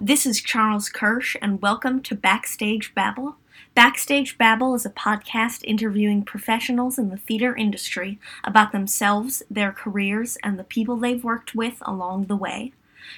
this is Charles Kirsch, and welcome to Backstage Babble. Backstage Babble is a podcast interviewing professionals in the theater industry about themselves, their careers, and the people they've worked with along the way.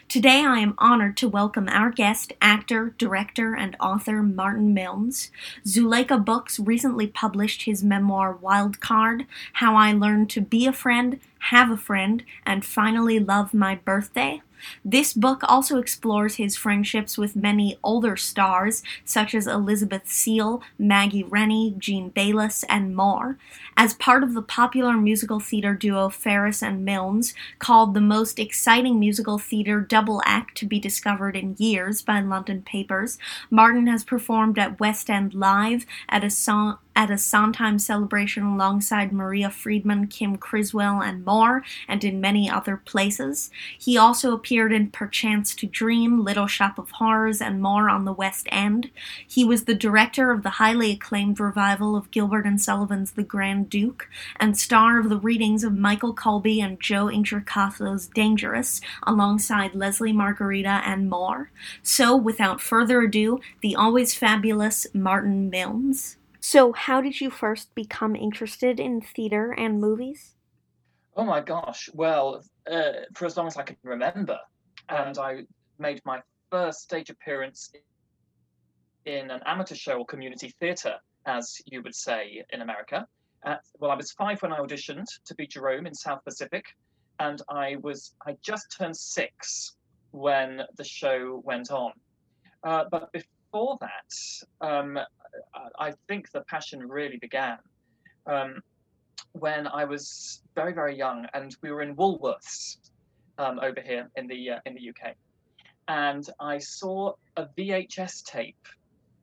Today, I am honored to welcome our guest, actor, director, and author Martin Milnes. Zuleika Books recently published his memoir Wild Card How I Learned to Be a Friend, Have a Friend, and Finally Love My Birthday. This book also explores his friendships with many older stars, such as Elizabeth Seal, Maggie Rennie, Jean Bayless, and more. As part of the popular musical theater duo Ferris and Milnes, called the most exciting musical theater double act to be discovered in years by London Papers, Martin has performed at West End Live, at a song at a Sondheim celebration alongside Maria Friedman, Kim Criswell, and more, and in many other places. He also appeared in Perchance to Dream, Little Shop of Horrors, and more on the West End. He was the director of the highly acclaimed revival of Gilbert and Sullivan's The Grand Duke, and star of the readings of Michael Colby and Joe Introcaso's Dangerous, alongside Lesli Margherita and more. So, without further ado, the always fabulous Martin Milnes. So, how did you first become interested in theater and movies? Oh my gosh. Well, uh, for as long as I can remember. And I made my first stage appearance in an amateur show or community theatre, as you would say in America. At, well, I was five when I auditioned to be Jerome in South Pacific, and I was I just turned six when the show went on. Uh, but before that, um, I think the passion really began um, when I was very, very young, and we were in Woolworths um, over here in the uh, in the UK, and I saw a VHS tape,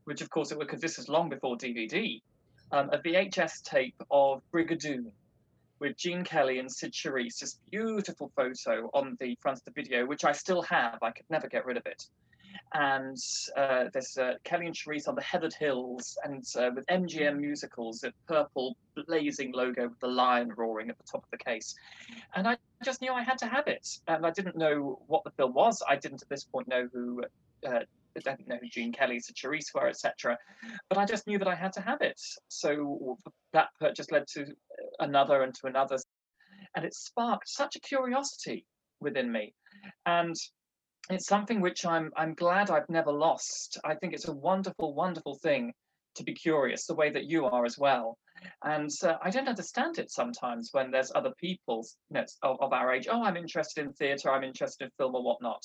which of course it was because this is long before DVD, um, a VHS tape of Brigadoon with Gene Kelly and Cyd Charisse, this beautiful photo on the front of the video, which I still have. I could never get rid of it and uh, there's uh, Kelly and Charisse on the Heathered Hills, and uh, with MGM musicals, the purple blazing logo with the lion roaring at the top of the case. And I just knew I had to have it, and I didn't know what the film was. I didn't at this point know who. Uh, I didn't know who Gene Kelly, and Charisse were, etc. But I just knew that I had to have it. So that purchase led to another and to another, and it sparked such a curiosity within me. And it's something which I'm I'm glad I've never lost. I think it's a wonderful, wonderful thing to be curious, the way that you are as well. And uh, I don't understand it sometimes when there's other people you know, of, of our age. Oh, I'm interested in theatre, I'm interested in film or whatnot,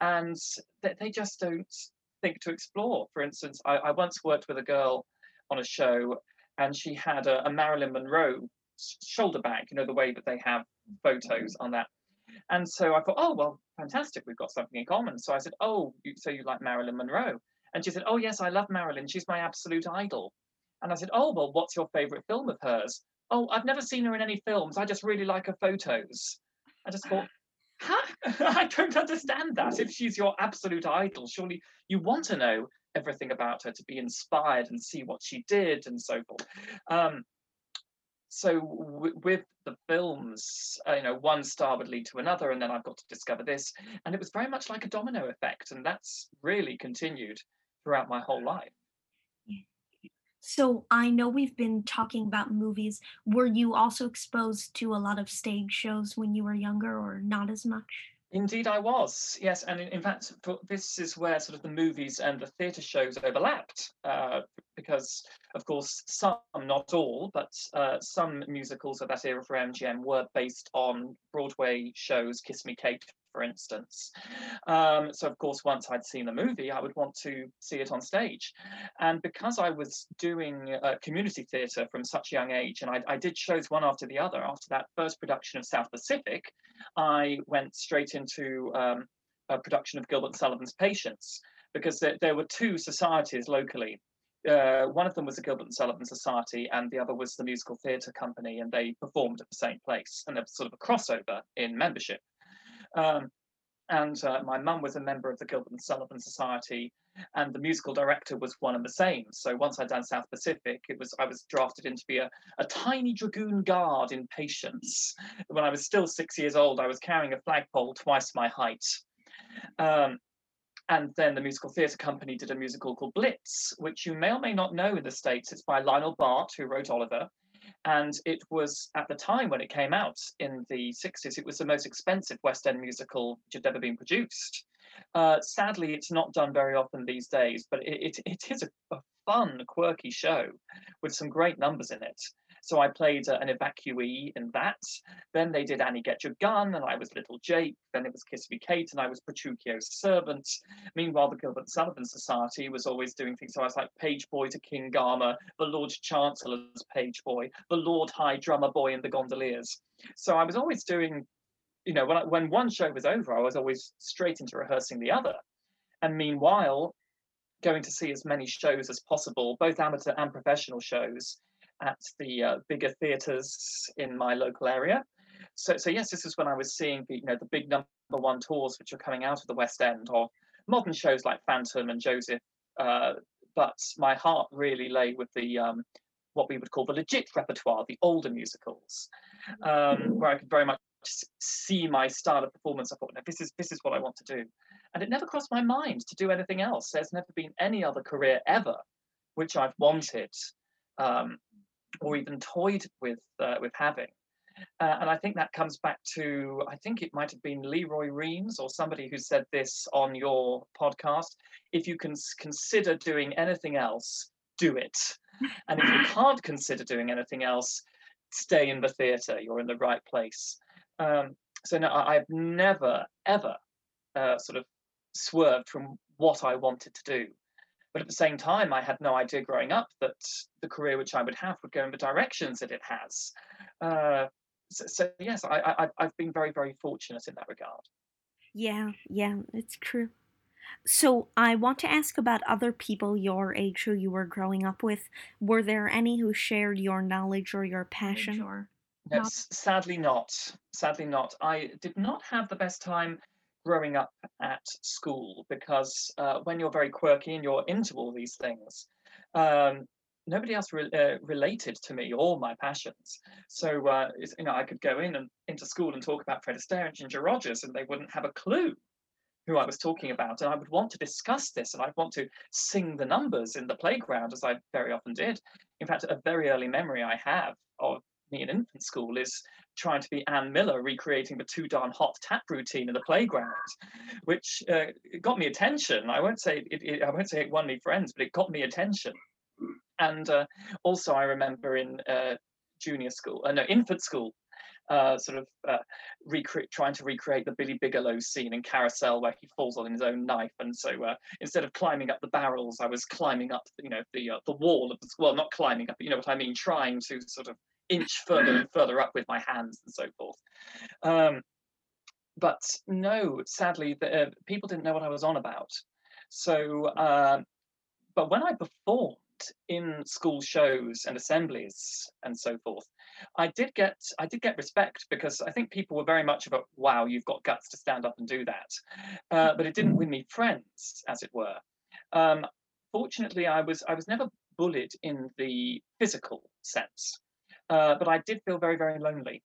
and they, they just don't think to explore. For instance, I, I once worked with a girl on a show, and she had a, a Marilyn Monroe shoulder bag. You know the way that they have photos on that and so I thought, oh, well, fantastic. We've got something in common. So I said, oh, you, so you like Marilyn Monroe? And she said, oh, yes, I love Marilyn. She's my absolute idol. And I said, oh, well, what's your favorite film of hers? Oh, I've never seen her in any films. I just really like her photos. I just thought, huh? I don't understand that. If she's your absolute idol, surely you want to know everything about her to be inspired and see what she did and so forth. Um, so w- with the films, uh, you know, one star would lead to another, and then I've got to discover this, and it was very much like a domino effect, and that's really continued throughout my whole life. So I know we've been talking about movies. Were you also exposed to a lot of stage shows when you were younger, or not as much? Indeed, I was. Yes, and in, in fact, this is where sort of the movies and the theatre shows overlapped, uh, because, of course, some, not all, but uh, some musicals of that era for MGM were based on Broadway shows. Kiss Me, Kate, for instance. Um, so, of course, once I'd seen the movie, I would want to see it on stage. And because I was doing uh, community theatre from such a young age, and I, I, did shows one after the other, after that first production of South Pacific, I went straight into um, a production of Gilbert Sullivan's Patience, because there, there were two societies locally. Uh, one of them was the Gilbert and Sullivan Society, and the other was the Musical Theatre Company, and they performed at the same place, and there was sort of a crossover in membership. Um, and uh, my mum was a member of the Gilbert and Sullivan Society, and the musical director was one and the same. So once I'd done South Pacific, it was I was drafted in to be a, a tiny dragoon guard in Patience. When I was still six years old, I was carrying a flagpole twice my height. Um, and then the musical theatre company did a musical called Blitz, which you may or may not know in the States. It's by Lionel Bart, who wrote Oliver. And it was at the time when it came out in the 60s, it was the most expensive West End musical which had ever been produced. Uh, sadly, it's not done very often these days, but it, it, it is a, a fun, quirky show with some great numbers in it. So I played an evacuee in that. Then they did Annie Get Your Gun, and I was Little Jake. Then it was Kiss Me Kate, and I was Petruchio's servant. Meanwhile, the Gilbert Sullivan Society was always doing things. So I was like page boy to King Gama, the Lord Chancellor's page boy, the Lord High Drummer boy in the Gondoliers. So I was always doing, you know, when, I, when one show was over, I was always straight into rehearsing the other. And meanwhile, going to see as many shows as possible, both amateur and professional shows, at the uh, bigger theatres in my local area. So, so yes, this is when I was seeing the, you know, the big number one tours which are coming out of the West End, or modern shows like Phantom and Joseph. Uh, but my heart really lay with the um, what we would call the legit repertoire, the older musicals, um, where I could very much see my style of performance. I thought, no, this is this is what I want to do, and it never crossed my mind to do anything else. There's never been any other career ever which I've wanted. Um, or even toyed with uh, with having. Uh, and I think that comes back to I think it might have been Lee Roy Reams or somebody who said this on your podcast. If you can consider doing anything else, do it. And if you can't consider doing anything else, stay in the theatre. You're in the right place. Um, so no, I've never ever uh, sort of swerved from what I wanted to do. But at the same time, I had no idea growing up that the career which I would have would go in the directions that it has. Uh, so, so, yes, I, I, I've been very, very fortunate in that regard. Yeah, yeah, it's true. So I want to ask about other people your age who you were growing up with. Were there any who shared your knowledge or your passion? Sure. No, sadly not. Sadly not. I did not have the best time growing up at school because uh, when you're very quirky and you're into all these things, um, nobody else re- uh, related to me or my passions. So uh, you know, I could go in and into school and talk about Fred Astaire and Ginger Rogers, and they wouldn't have a clue who I was talking about. And I would want to discuss this, and I'd want to sing the numbers in the playground, as I very often did. In fact, a very early memory I have of me in infant school is trying to be Ann Miller recreating the too darn hot tap routine in the playground, which uh, got me attention. I won't say it, it, I won't say it won me friends, but it got me attention. And uh, also, I remember in uh, junior school, uh, no, infant school, uh, sort of uh, recre- trying to recreate the Billy Bigelow scene in Carousel where he falls on his own knife, and so uh, instead of climbing up the barrels, I was climbing up, you know, the uh, the wall of the well, not climbing up, but you know what I mean, trying to sort of inch further and further up with my hands and so forth. Um, but no, sadly, the, uh, people didn't know what I was on about. So, uh, but when I performed in school shows and assemblies and so forth, I did get I did get respect because I think people were very much about wow, you've got guts to stand up and do that. Uh, but it didn't win me friends, as it were. Um, fortunately, I was I was never bullied in the physical sense. Uh, but I did feel very, very lonely.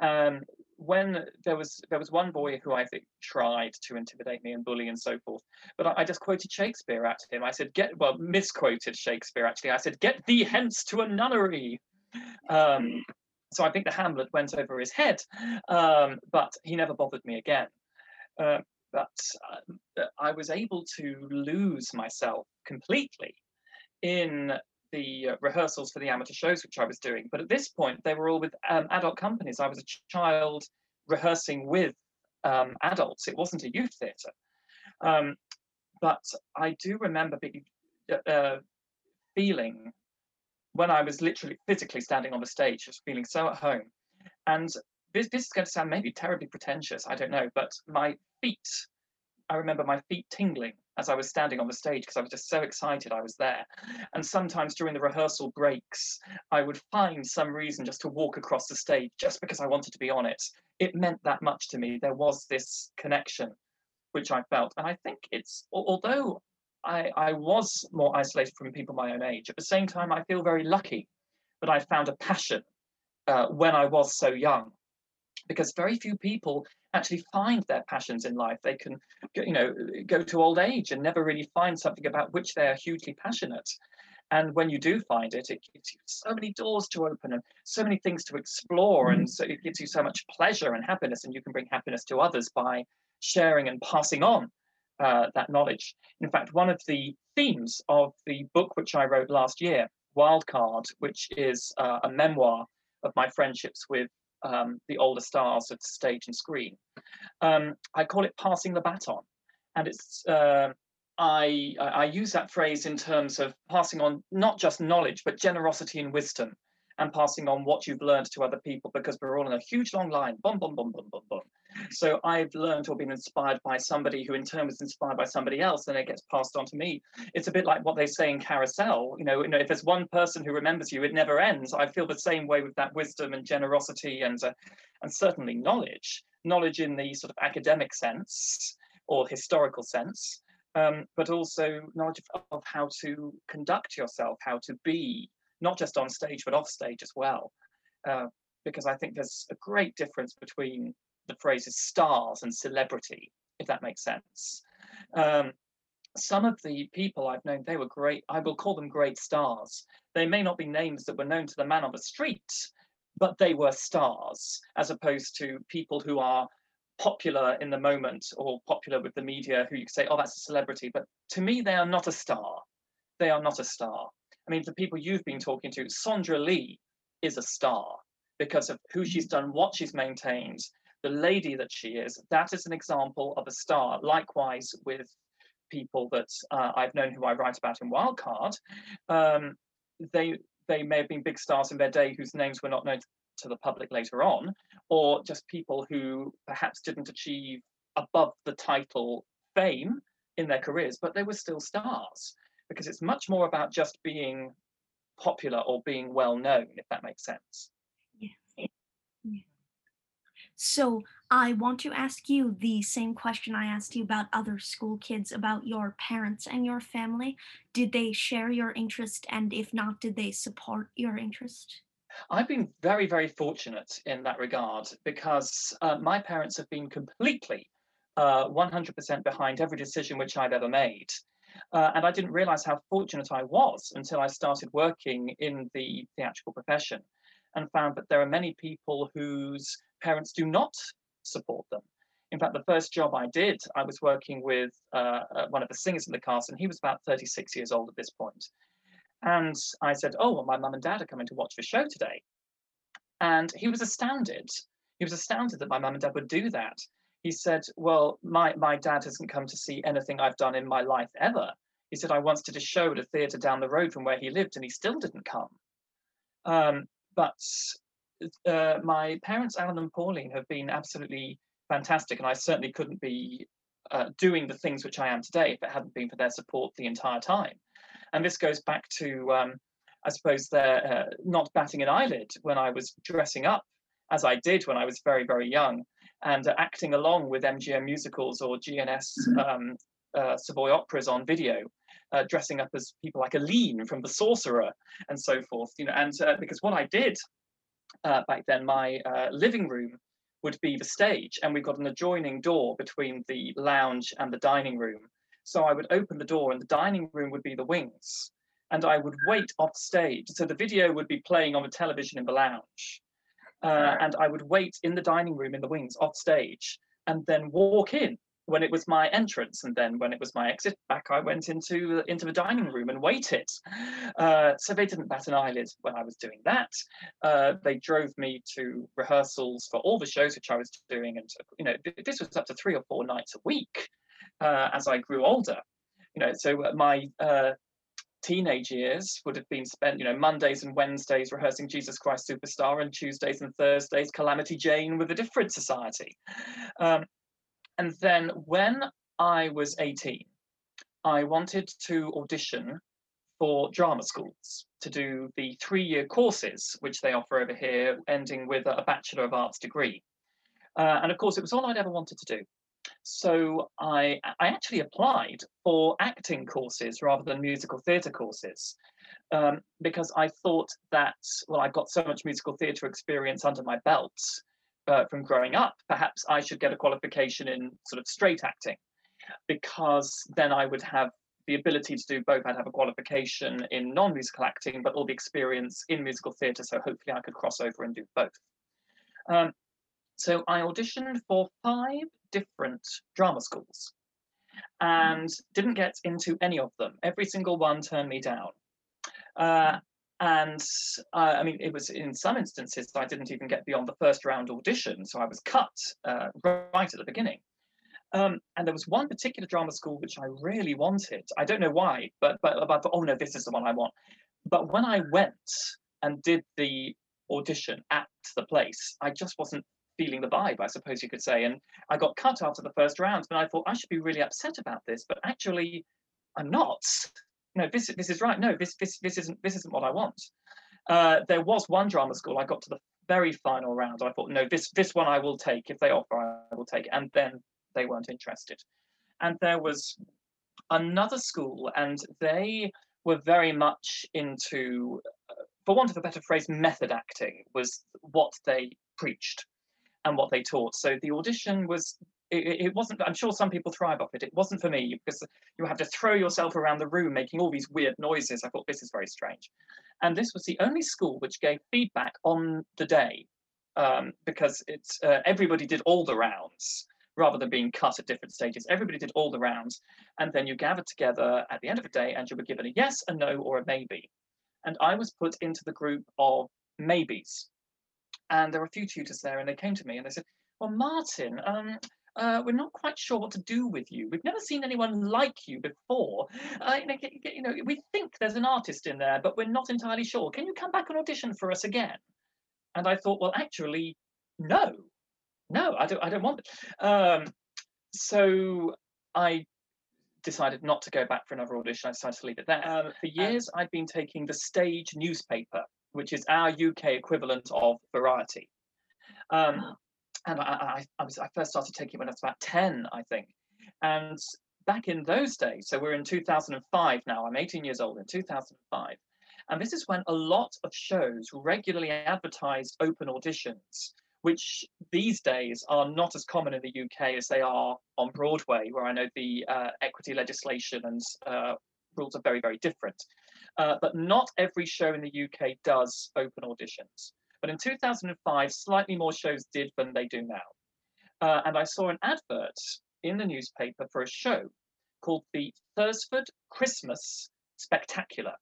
Um, when there was there was one boy who I think tried to intimidate me and bully and so forth, but I, I, just quoted Shakespeare at him. I said, "Get well," misquoted Shakespeare actually. I said, "Get thee hence to a nunnery." Um, so I think the Hamlet went over his head, um, but he never bothered me again. Uh, but uh, I was able to lose myself completely in the uh, rehearsals for the amateur shows which I was doing. But at this point, they were all with um, adult companies. I was a child rehearsing with um, adults. It wasn't a youth theatre. Um, but I do remember being, uh, uh, feeling when I was literally physically standing on the stage, just feeling so at home. And this, this is going to sound maybe terribly pretentious, I don't know, but my feet, I remember my feet tingling as I was standing on the stage because I was just so excited I was there. And sometimes during the rehearsal breaks, I would find some reason just to walk across the stage just because I wanted to be on it. It meant that much to me. There was this connection which I felt. And I think it's, although I, I was more isolated from people my own age, at the same time, I feel very lucky that I found a passion uh, when I was so young because very few people actually find their passions in life. They can, you know, go to old age and never really find something about which they are hugely passionate. And when you do find it, it gives you so many doors to open and so many things to explore, and so it gives you so much pleasure and happiness, and you can bring happiness to others by sharing and passing on uh, that knowledge. In fact, one of the themes of the book which I wrote last year, Wildcard, which is uh, a memoir of my friendships with um, the older stars of stage and screen. Um, I call it passing the baton, and it's uh, I I use that phrase in terms of passing on not just knowledge but generosity and wisdom, and passing on what you've learned to other people because we're all in a huge long line. Boom, boom, boom, boom, boom, boom. So I've learned or been inspired by somebody who in turn was inspired by somebody else, and it gets passed on to me. It's a bit like what they say in Carousel. You know, you know, if there's one person who remembers you, it never ends. I feel the same way with that wisdom and generosity and uh, and certainly knowledge, knowledge in the sort of academic sense or historical sense, um, but also knowledge of, of how to conduct yourself, how to be, not just on stage but off stage as well. Uh, because I think there's a great difference between the phrases stars and celebrity, if that makes sense. Um, some of the people I've known, they were great. I will call them great stars. They may not be names that were known to the man on the street, but they were stars, as opposed to people who are popular in the moment or popular with the media who you could say, oh, that's a celebrity. But to me, they are not a star. They are not a star. I mean, the people you've been talking to, Sondra Lee is a star because of who she's done, what she's maintained, the lady that she is, that is an example of a star. Likewise, with people that uh, I've known who I write about in Wildcard, um, they they may have been big stars in their day whose names were not known to the public later on, or just people who perhaps didn't achieve above the title fame in their careers, but they were still stars because it's much more about just being popular or being well known, if that makes sense. So I want to ask you the same question I asked you about other school kids about your parents and your family. Did they share your interest? And if not, did they support your interest? I've been very, very fortunate in that regard because uh, my parents have been completely uh, 100% behind every decision which I've ever made. Uh, and I didn't realize how fortunate I was until I started working in the theatrical profession and found that there are many people whose parents do not support them. In fact, the first job I did, I was working with uh, uh, one of the singers in the cast, and he was about 36 years old at this point. And I said, Oh, well, my mum and dad are coming to watch the show today. And he was astounded. He was astounded that my mum and dad would do that. He said, Well, my, my dad hasn't come to see anything I've done in my life ever. He said, I once did a show at a theatre down the road from where he lived, and he still didn't come. Um, but uh, my parents, Alan and Pauline, have been absolutely fantastic, and I certainly couldn't be uh, doing the things which I am today if it hadn't been for their support the entire time. And this goes back to, um, I suppose, their uh, not batting an eyelid when I was dressing up, as I did when I was very, very young, and uh, acting along with MGM musicals or GNS mm-hmm. um, uh, Savoy operas on video. Uh, dressing up as people like Aline from The Sorcerer and so forth, you know, and uh, because what I did uh, back then, my uh, living room would be the stage, and we've got an adjoining door between the lounge and the dining room. So I would open the door, and the dining room would be the wings, and I would wait off stage. So the video would be playing on the television in the lounge, uh, and I would wait in the dining room in the wings off stage, and then walk in when it was my entrance and then when it was my exit back i went into into the dining room and waited. Uh, so they didn't bat an eyelid when i was doing that. Uh, they drove me to rehearsals for all the shows which i was doing and you know this was up to three or four nights a week uh, as i grew older. You know so uh, my uh, teenage years would have been spent, you know, Mondays and Wednesdays rehearsing Jesus Christ Superstar and Tuesdays and Thursdays Calamity Jane with a different society. Um, and then when I was 18, I wanted to audition for drama schools to do the three-year courses which they offer over here, ending with a Bachelor of Arts degree. Uh, and of course, it was all I'd ever wanted to do. So I, I actually applied for acting courses rather than musical theatre courses um, because I thought that, well, I've got so much musical theatre experience under my belt uh, from growing up, perhaps I should get a qualification in sort of straight acting because then I would have the ability to do both. I'd have a qualification in non musical acting, but all the experience in musical theatre. So hopefully I could cross over and do both. Um, so I auditioned for five different drama schools and didn't get into any of them. Every single one turned me down. Uh, and uh, I mean, it was in some instances I didn't even get beyond the first round audition, so I was cut uh, right at the beginning. Um, and there was one particular drama school which I really wanted. I don't know why, but but, but I oh no, this is the one I want. But when I went and did the audition at the place, I just wasn't feeling the vibe, I suppose you could say. And I got cut after the first round, and I thought I should be really upset about this, but actually, I'm not. No, this this is right. No, this this this isn't this isn't what I want. Uh, there was one drama school. I got to the very final round. I thought, no, this this one I will take. If they offer, I will take. And then they weren't interested. And there was another school, and they were very much into, uh, for want of a better phrase, method acting was what they preached and what they taught. So the audition was it, it, wasn't i'm sure some people thrive off it. It wasn't for me because you have to throw yourself around the room making all these weird noises. I thought this is very strange. And this was the only school which gave feedback on the day um, because it's uh, everybody did all the rounds rather than being cut at different stages. Everybody did all the rounds and then you gathered together at the end of the day and you were given a yes a no or a maybe. And i was put into the group of maybes. And there were a few tutors there, and they came to me and they said, "Well, Martin, um, uh, we're not quite sure what to do with you. We've never seen anyone like you before. Uh, you, know, you know, we think there's an artist in there, but we're not entirely sure. Can you come back and audition for us again?" And I thought, well, actually, no, no, I don't, I don't want it. Um, so I decided not to go back for another audition. I decided to leave it there. Um, for years, I'd been taking the stage newspaper which is our UK equivalent of Variety. Um, and I, I, I, was, I first started taking it when I was about 10, I think. And back in those days, so we're in 2005 now, I'm 18 years old in 2005. And this is when a lot of shows regularly advertised open auditions, which these days are not as common in the UK as they are on Broadway, where I know the uh, equity legislation and uh, rules are very, very different. Uh, but not every show in the UK does open auditions. But in 2005, slightly more shows did than they do now. Uh, and I saw an advert in the newspaper for a show called the Thursford Christmas Spectacular.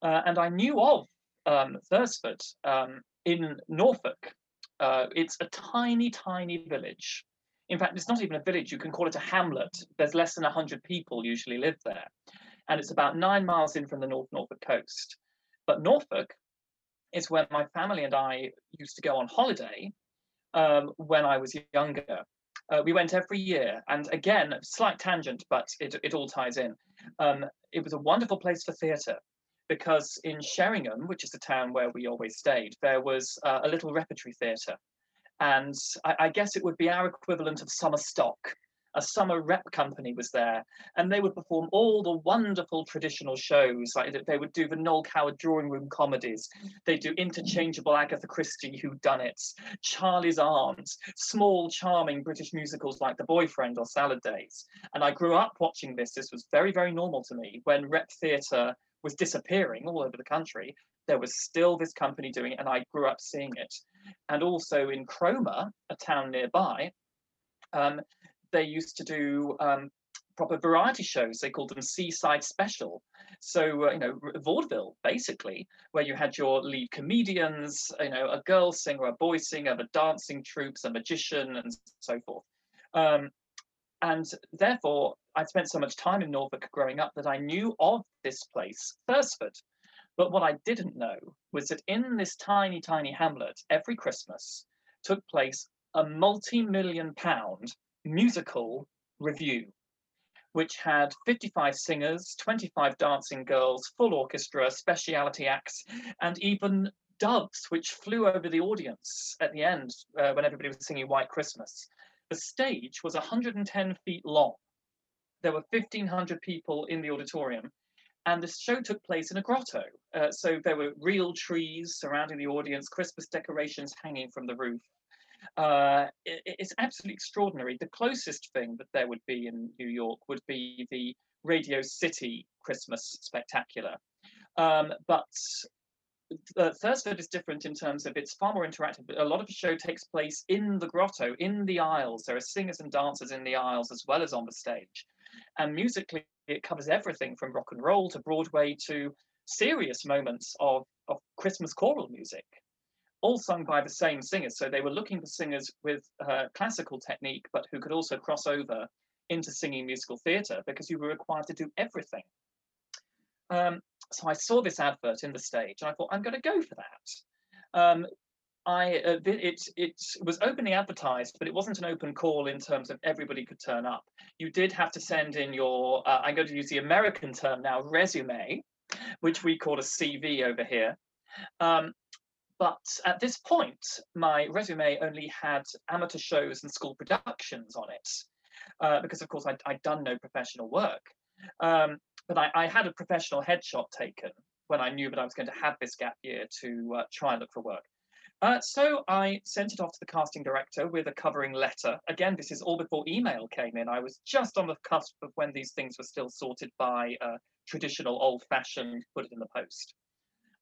Uh, and I knew of um, Thursford um, in Norfolk. Uh, it's a tiny, tiny village. In fact, it's not even a village, you can call it a hamlet. There's less than 100 people usually live there and it's about nine miles in from the North Norfolk coast. But Norfolk is where my family and I used to go on holiday um, when I was younger. Uh, we went every year, and again, slight tangent, but it, it all ties in. Um, it was a wonderful place for theatre because in Sheringham, which is the town where we always stayed, there was uh, a little repertory theatre. And I, I, guess it would be our equivalent of summer stock a summer rep company was there, and they would perform all the wonderful traditional shows. Like they would do the Noel Coward drawing room comedies. They do interchangeable Agatha Christie Who Done It, Charley's Aunt, small charming British musicals like The Boyfriend or Salad Days. And I grew up watching this. This was very very normal to me when rep theatre was disappearing all over the country. There was still this company doing it, and I grew up seeing it. And also in Cromer, a town nearby, um, they used to do um, proper variety shows. They called them Seaside Special. So, uh, you know, vaudeville, basically, where you had your lead comedians, you know, a girl singer, a boy singer, the dancing troops, a magician, and so forth. Um, and therefore, I spent so much time in Norfolk growing up that I knew of this place, Thursford. But what I didn't know was that in this tiny, tiny hamlet, every Christmas took place a multi million pound musical revue which had 55 singers, 25 dancing girls, full orchestra, speciality acts, and even doves which flew over the audience at the end uh, when everybody was singing White Christmas. The stage was 110 feet long. There were 1,500 people in the auditorium, and the show took place in a grotto. Uh, so there were real trees surrounding the audience, Christmas decorations hanging from the roof. Uh, it, it's absolutely extraordinary. The closest thing that there would be in New York would be the Radio City Christmas Spectacular. Um, but uh, Thursford is different in terms of it's far more interactive. A lot of the show takes place in the grotto, in the aisles. There are singers and dancers in the aisles as well as on the stage. And musically, it covers everything from rock and roll to Broadway to serious moments of, of Christmas choral music, all sung by the same singers. So they were looking for singers with uh, classical technique, but who could also cross over into singing musical theatre because you were required to do everything. Um, so I saw this advert in the stage and I thought, I'm going to go for that. Um, I uh, it it was openly advertised, but it wasn't an open call in terms of everybody could turn up. You did have to send in your uh, I'm going to use the American term now resume, which we call a CV over here. Um, but at this point, my resume only had amateur shows and school productions on it, uh, because of course i had done no professional work. Um, but I, I, had a professional headshot taken when I knew that I was going to have this gap year to uh, try and look for work. Uh, so I sent it off to the casting director with a covering letter. Again, this is all before email came in. I was just on the cusp of when these things were still sorted by uh, traditional old-fashioned put it in the post.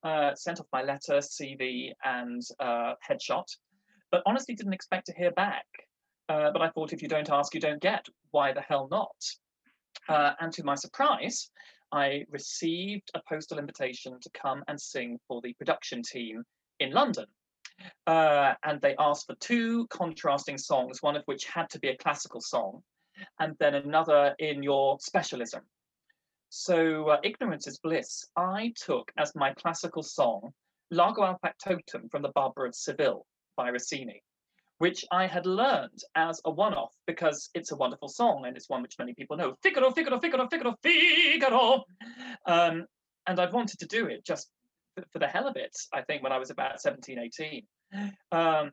Uh, sent off my letter, CV, and uh, headshot, but honestly didn't expect to hear back. Uh, but I thought if you don't ask, you don't get. Why the hell not? Uh, and to my surprise, I received a postal invitation to come and sing for the production team in London. Uh, and they asked for two contrasting songs, one of which had to be a classical song, and then another in your specialism. So, uh, Ignorance is Bliss, I took as my classical song Largo al Factotum from the Barber of Seville by Rossini which I had learned as a one-off because it's a wonderful song and it's one which many people know. Figaro, Figaro, Figaro, Figaro, Figaro. Um, and I'd wanted to do it just for, for, the hell of it, I think, when I was about 17, 18. Um,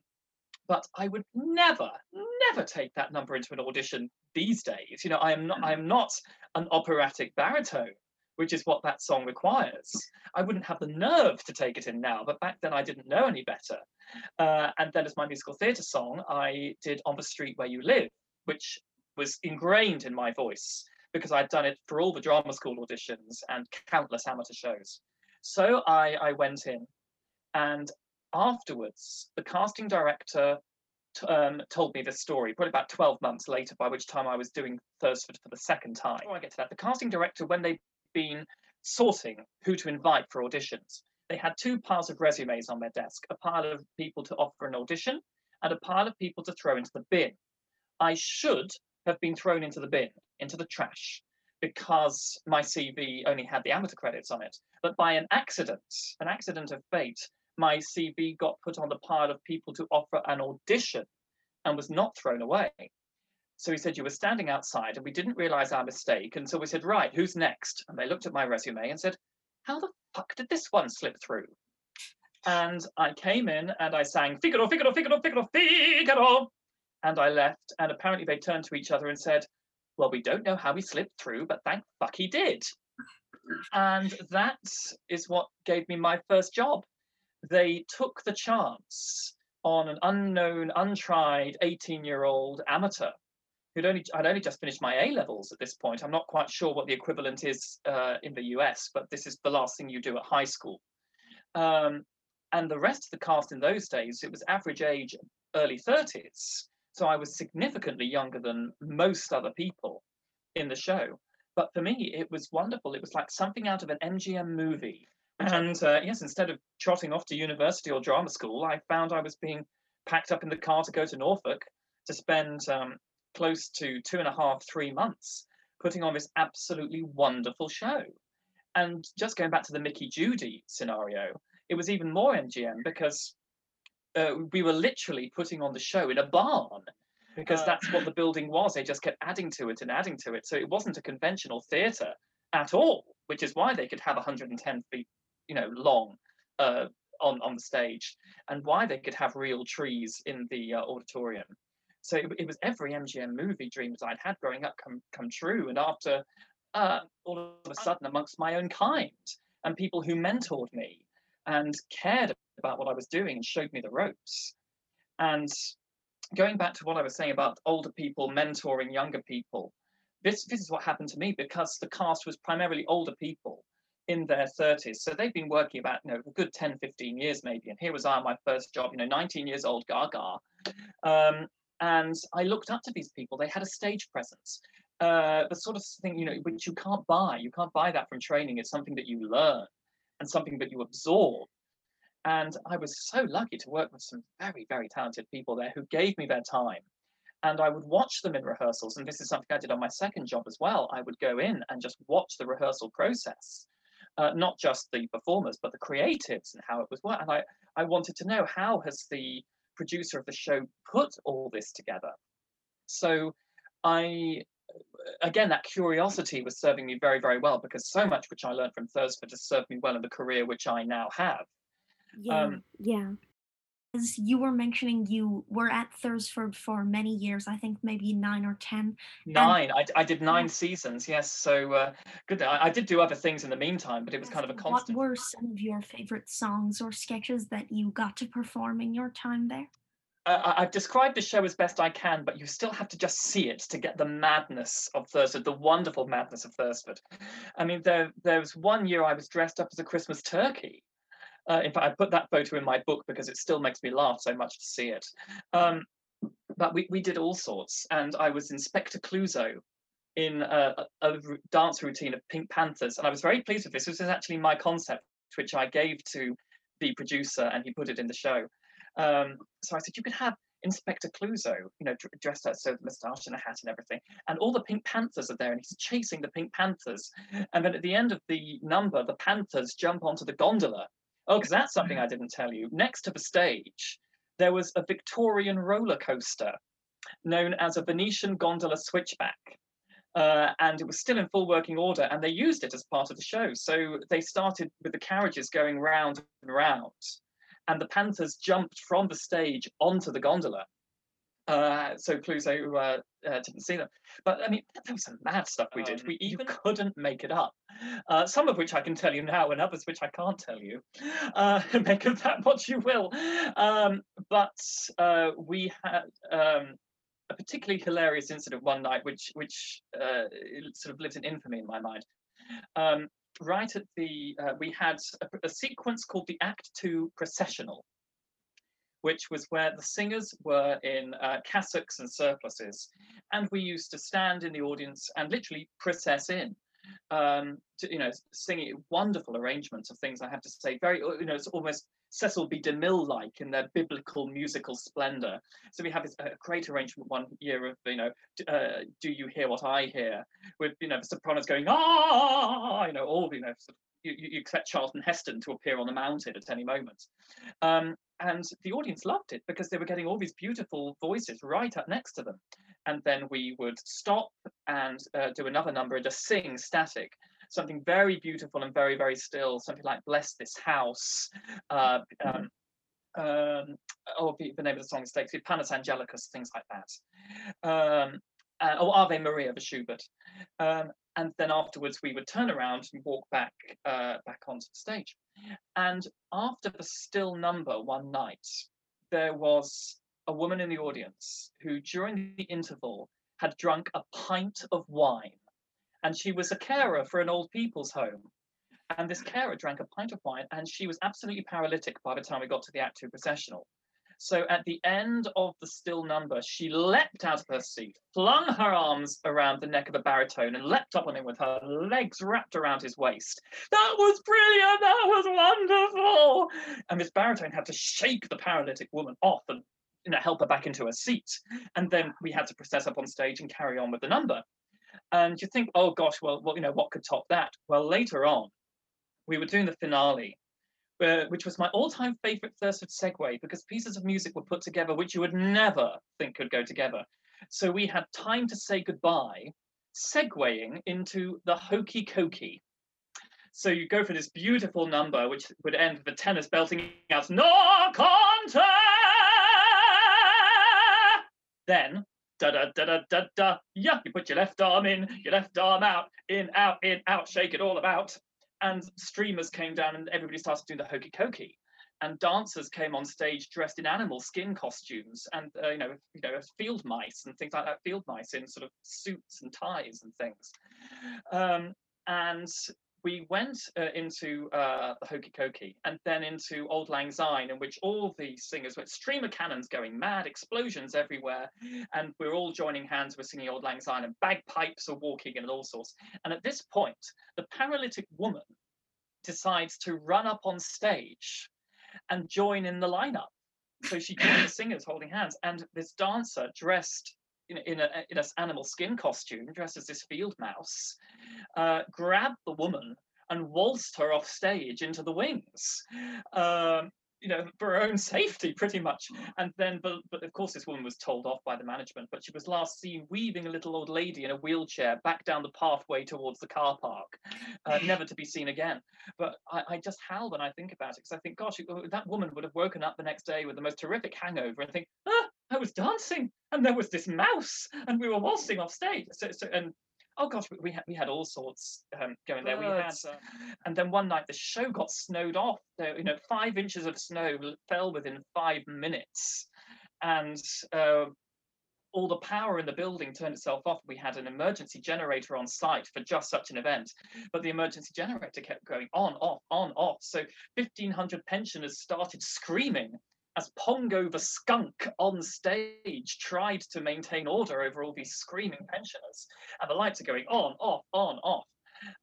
but I would never, never take that number into an audition these days. You know, I am not, I am not an operatic baritone which is what that song requires. I wouldn't have the nerve to take it in now, but back then I didn't know any better. Uh, and then as my musical theatre song, I did On the Street Where You Live, which was ingrained in my voice because I'd done it for all the drama school auditions and countless amateur shows. So I, I went in, and afterwards, the casting director um, told me this story, probably about 12 months later, by which time I was doing Thursford for the second time. Before I get to that, the casting director, when they've been sorting who to invite for auditions. They had two piles of resumes on their desk a pile of people to offer an audition and a pile of people to throw into the bin. I should have been thrown into the bin, into the trash, because my CV only had the amateur credits on it. But by an accident, an accident of fate, my CV got put on the pile of people to offer an audition and was not thrown away. So he said, You were standing outside and we didn't realize our mistake. And so we said, Right, who's next? And they looked at my resume and said, How the fuck did this one slip through? And I came in and I sang Figaro, Figaro, Figaro, Figaro, Figaro. And I left. And apparently they turned to each other and said, Well, we don't know how he slipped through, but thank fuck he did. And that is what gave me my first job. They took the chance on an unknown, untried 18 year old amateur who'd only I'd only just finished my A levels at this point. I'm not quite sure what the equivalent is uh, in the US, but this is the last thing you do at high school. Um, and the rest of the cast in those days, it was average age early 30s. So I was significantly younger than most other people in the show. But for me, it was wonderful. It was like something out of an MGM movie. And uh, yes, instead of trotting off to university or drama school, I found I was being packed up in the car to go to Norfolk to spend um, close to two and a half, three months putting on this absolutely wonderful show. And just going back to the Mickey Judy scenario, it was even more MGM because uh, we were literally putting on the show in a barn. because uh, that's what the building was. They just kept adding to it and adding to it. So it wasn't a conventional theatre at all, which is why they could have 110 feet, you know, long uh, on on the stage, and why they could have real trees in the uh, auditorium. So it, it, was every MGM movie dreams I'd had growing up come come true. And after uh, all of a sudden, amongst my own kind and people who mentored me and cared about what I was doing and showed me the ropes. And going back to what I was saying about older people mentoring younger people, this this is what happened to me because the cast was primarily older people in their 30s so they've been working about you know a good 10 15 years maybe. And here was i on my first job you know 19 years old gaga. Um, and i looked up to these people. They had a stage presence. Uh, the sort of thing you know which you can't buy. You can't buy that from training. It's something that you learn and something that you absorb. And i was so lucky to work with some very very talented people there who gave me their time. And I would watch them in rehearsals. And this is something I did on my second job as well. I would go in and just watch the rehearsal process, uh, not just the performers, but the creatives and how it was worked. And I, I wanted to know how has the producer of the show put all this together. So I, again, that curiosity was serving me very, very well because so much which I learned from Thursford has served me well in the career which I now have. Yeah, um, yeah as you were mentioning, you were at Thursford for many years. I think maybe nine or ten. Nine. And, I, I did nine seasons. Yes. So uh, good. I, I, did do other things in the meantime, but it was kind of a constant. What were some of your favorite songs or sketches that you got to perform in your time there? Uh, I've described the show as best I can, but you still have to just see it to get the madness of Thursford, the wonderful madness of Thursford. I mean, there there was one year I was dressed up as a Christmas turkey uh, in fact, I put that photo in my book because it still makes me laugh so much to see it. Um, but we, we did all sorts, and I was Inspector Clouseau in a, a, dance routine of Pink Panthers, and I was very pleased with this. This was actually my concept, which I gave to the producer, and he put it in the show. Um, so I said, you could have Inspector Clouseau, you know, dressed up so moustache and a hat and everything, and all the Pink Panthers are there, and he's chasing the Pink Panthers. And then at the end of the number, the Panthers jump onto the gondola Oh, because that's something I didn't tell you. Next to the stage, there was a Victorian roller coaster known as a Venetian gondola switchback. Uh, and it was still in full working order, and they used it as part of the show. So they started with the carriages going round and round, and the Panthers jumped from the stage onto the gondola uh, so Clouseau uh, uh, didn't see them. But I mean, there was some mad stuff we did. Um, we even couldn't make it up. Uh, some of which I can tell you now, and others which I can't tell you. Uh, make of that what you will. Um, but uh, we had um, a particularly hilarious incident one night, which which sort of lives in infamy in my mind. Um, right at the, we had a, a sequence called the Act Two processional which was where the singers were in uh, cassocks and surplices. And we used to stand in the audience and literally process in. Um, to, you know, singing wonderful arrangements of things. I have to say, very, you know, it's almost Cecil B. DeMille like in their biblical musical splendor. So we have this uh, great arrangement one year of, you know, uh, Do You Hear What I Hear? With, you know, the sopranos going, ah, you know, all, you know, sort of, you, you expect Charlton Heston to appear on the mountain at any moment. Um, and the audience loved it because they were getting all these beautiful voices right up next to them. And then we would stop and uh, do another number and just sing static, something very beautiful and very, very still, something like Bless This House. Uh, um, um, oh, the, name of the song escapes me, Panis Angelicus, things like that. Um, uh, or Ave Maria of Schubert. Um, and then afterwards we would turn around and walk back uh, back onto the stage. And after the still number one night, there was a woman in the audience who, during the interval, had drunk a pint of wine, and she was a carer for an old people's home. And this carer drank a pint of wine, and she was absolutely paralytic by the time we got to the Act Two processional. So at the end of the still number, she leapt out of her seat, flung her arms around the neck of the baritone, and leapt up on him with her legs wrapped around his waist. That was brilliant! That was wonderful! And this baritone had to shake the paralytic woman off and you know, help her back into her seat. And then we had to process up on stage and carry on with the number. And you think, oh gosh, well, well, you know, what could top that? Well, later on, we were doing the finale which was my all-time favorite Thursford segue because pieces of music were put together which you would never think could go together. So we had time to say goodbye, segueing into the hokey cokey. So you go for this beautiful number, which would end with the tenors belting out "No contest." Then da da da da da da. Yeah, you put your left arm in, your left arm out, in, out, in, out, shake it all about. And streamers came down and everybody started doing the hokey cokey. And dancers came on stage dressed in animal skin costumes and uh, you know you know field mice and things like that field mice in sort of suits and ties and things um, and we went uh, into uh, the Hokey Cokey and then into Auld Lang Syne, in which all the singers went streamer cannons going mad, explosions everywhere, and we're all joining hands. We're singing Auld Lang Syne, and bagpipes are walking and all sorts. And at this point, the paralytic woman decides to run up on stage and join in the lineup. So she joined the singers holding hands, and this dancer dressed in, in, a, in an animal skin costume, dressed as this field mouse, uh, grabbed the woman and waltzed her off stage into the wings. Um, you know, for her own safety, pretty much. And then, but, but of course, this woman was told off by the management. But she was last seen weaving a little old lady in a wheelchair back down the pathway towards the car park, uh, never to be seen again. But I, I just howl when I think about it because I think, gosh, that woman would have woken up the next day with the most terrific hangover and think, ah, I was dancing and there was this mouse and we were waltzing off stage. So, so and oh gosh, we, we had we had all sorts um, going there. We had, uh, and then one night the show got snowed off. There, you know, five inches of snow fell within five minutes, and uh, all the power in the building turned itself off. We had an emergency generator on site for just such an event, but the emergency generator kept going on, off, on, off. So 1,500 pensioners started screaming as Pongo the skunk on stage tried to maintain order over all these screaming pensioners, and the lights are going on, off, on, off.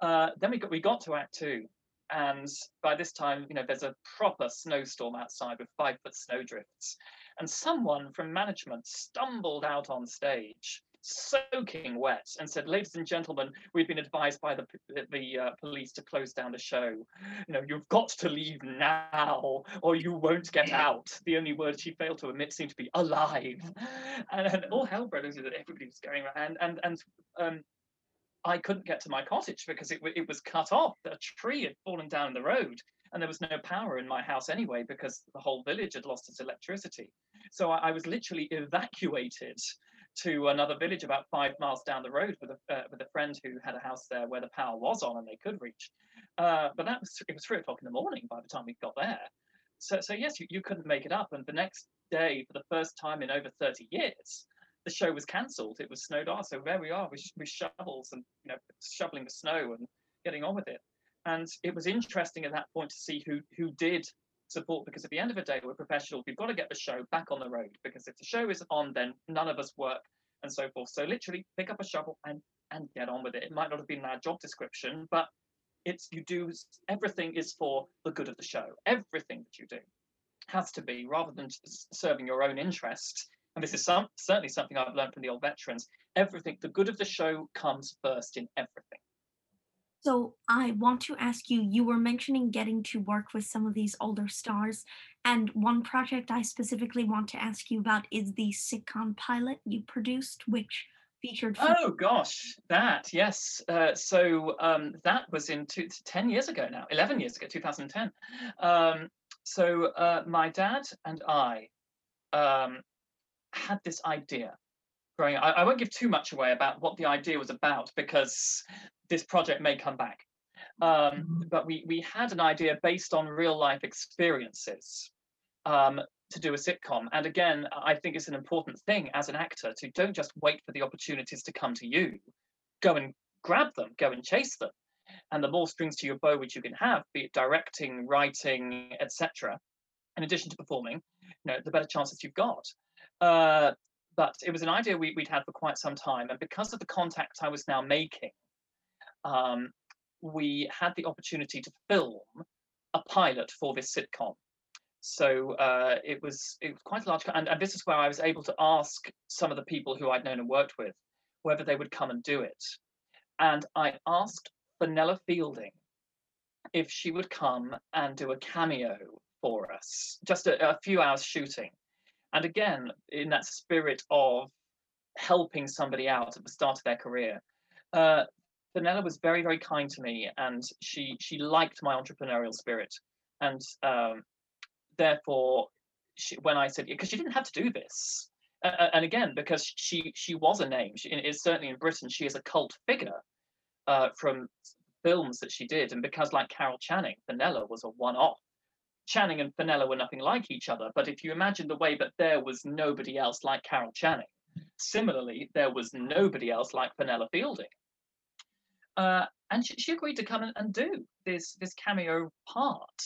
Uh, then we got we got to Act Two, and by this time, you know, there's a proper snowstorm outside with five foot snowdrifts, and someone from management stumbled out on stage soaking wet and said, "Ladies and gentlemen, we've been advised by the the uh, police to close down the show. You know, you've got to leave now, or you won't get out." The only word she failed to omit seemed to be "alive," and, and all hell broke loose. Everybody was going around, and and um, I couldn't get to my cottage because it it was cut off. A tree had fallen down the road, and there was no power in my house anyway because the whole village had lost its electricity. So I, I was literally evacuated to another village about five miles down the road with a uh, with a friend who had a house there where the power was on and they could reach. Uh, but that was it was three o'clock in the morning by the time we got there. So so yes, you, you couldn't make it up. And the next day, for the first time in over thirty years, the show was cancelled. It was snowed off. So there we are with, with shovels and you know shoveling the snow and getting on with it. And it was interesting at that point to see who who did support because at the end of the day we're professionals. We've got to get the show back on the road because if the show is on then none of us work and so forth. So literally pick up a shovel and and get on with it. It might not have been our job description but it's you do everything is for the good of the show. Everything that you do has to be rather than serving your own interest and this is some, certainly something i've learned from the old veterans everything the good of the show comes first in everything so I want to ask you, you were mentioning getting to work with some of these older stars, and one project I specifically want to ask you about is the sitcom pilot you produced, which featured. Oh gosh, that yes. Uh, so um, that was in two, 10 years ago now, 11 years ago, 2010. Um, so uh, my dad and I um, had this idea growing I, I, won't give too much away about what the idea was about because this project may come back. Um, mm-hmm. but we we had an idea based on real life experiences um, to do a sitcom. And again, I think it's an important thing as an actor to don't just wait for the opportunities to come to you. Go and grab them. Go and chase them. And the more strings to your bow which you can have, be it directing, writing, etc., in addition to performing, you know, the better chances you've got. Uh, but it was an idea we, would had for quite some time, and because of the contacts I was now making um, we had the opportunity to film a pilot for this sitcom. So uh, it was it was quite a large, and, and this is where I was able to ask some of the people who I'd known and worked with whether they would come and do it. And I asked Fenella Fielding if she would come and do a cameo for us, just a, a few hours shooting. And again, in that spirit of helping somebody out at the start of their career. Uh, Fenella was very, very kind to me, and she she liked my entrepreneurial spirit, and um, therefore, she, when I said because she didn't have to do this, uh, and again because she she was a name, she is certainly in Britain she is a cult figure uh, from films that she did, and because like Carol Channing, Fenella was a one-off. Channing and Fenella were nothing like each other, but if you imagine the way that there was nobody else like Carol Channing, similarly there was nobody else like Fenella Fielding. Uh, and she, she, agreed to come and, and, do this this cameo part,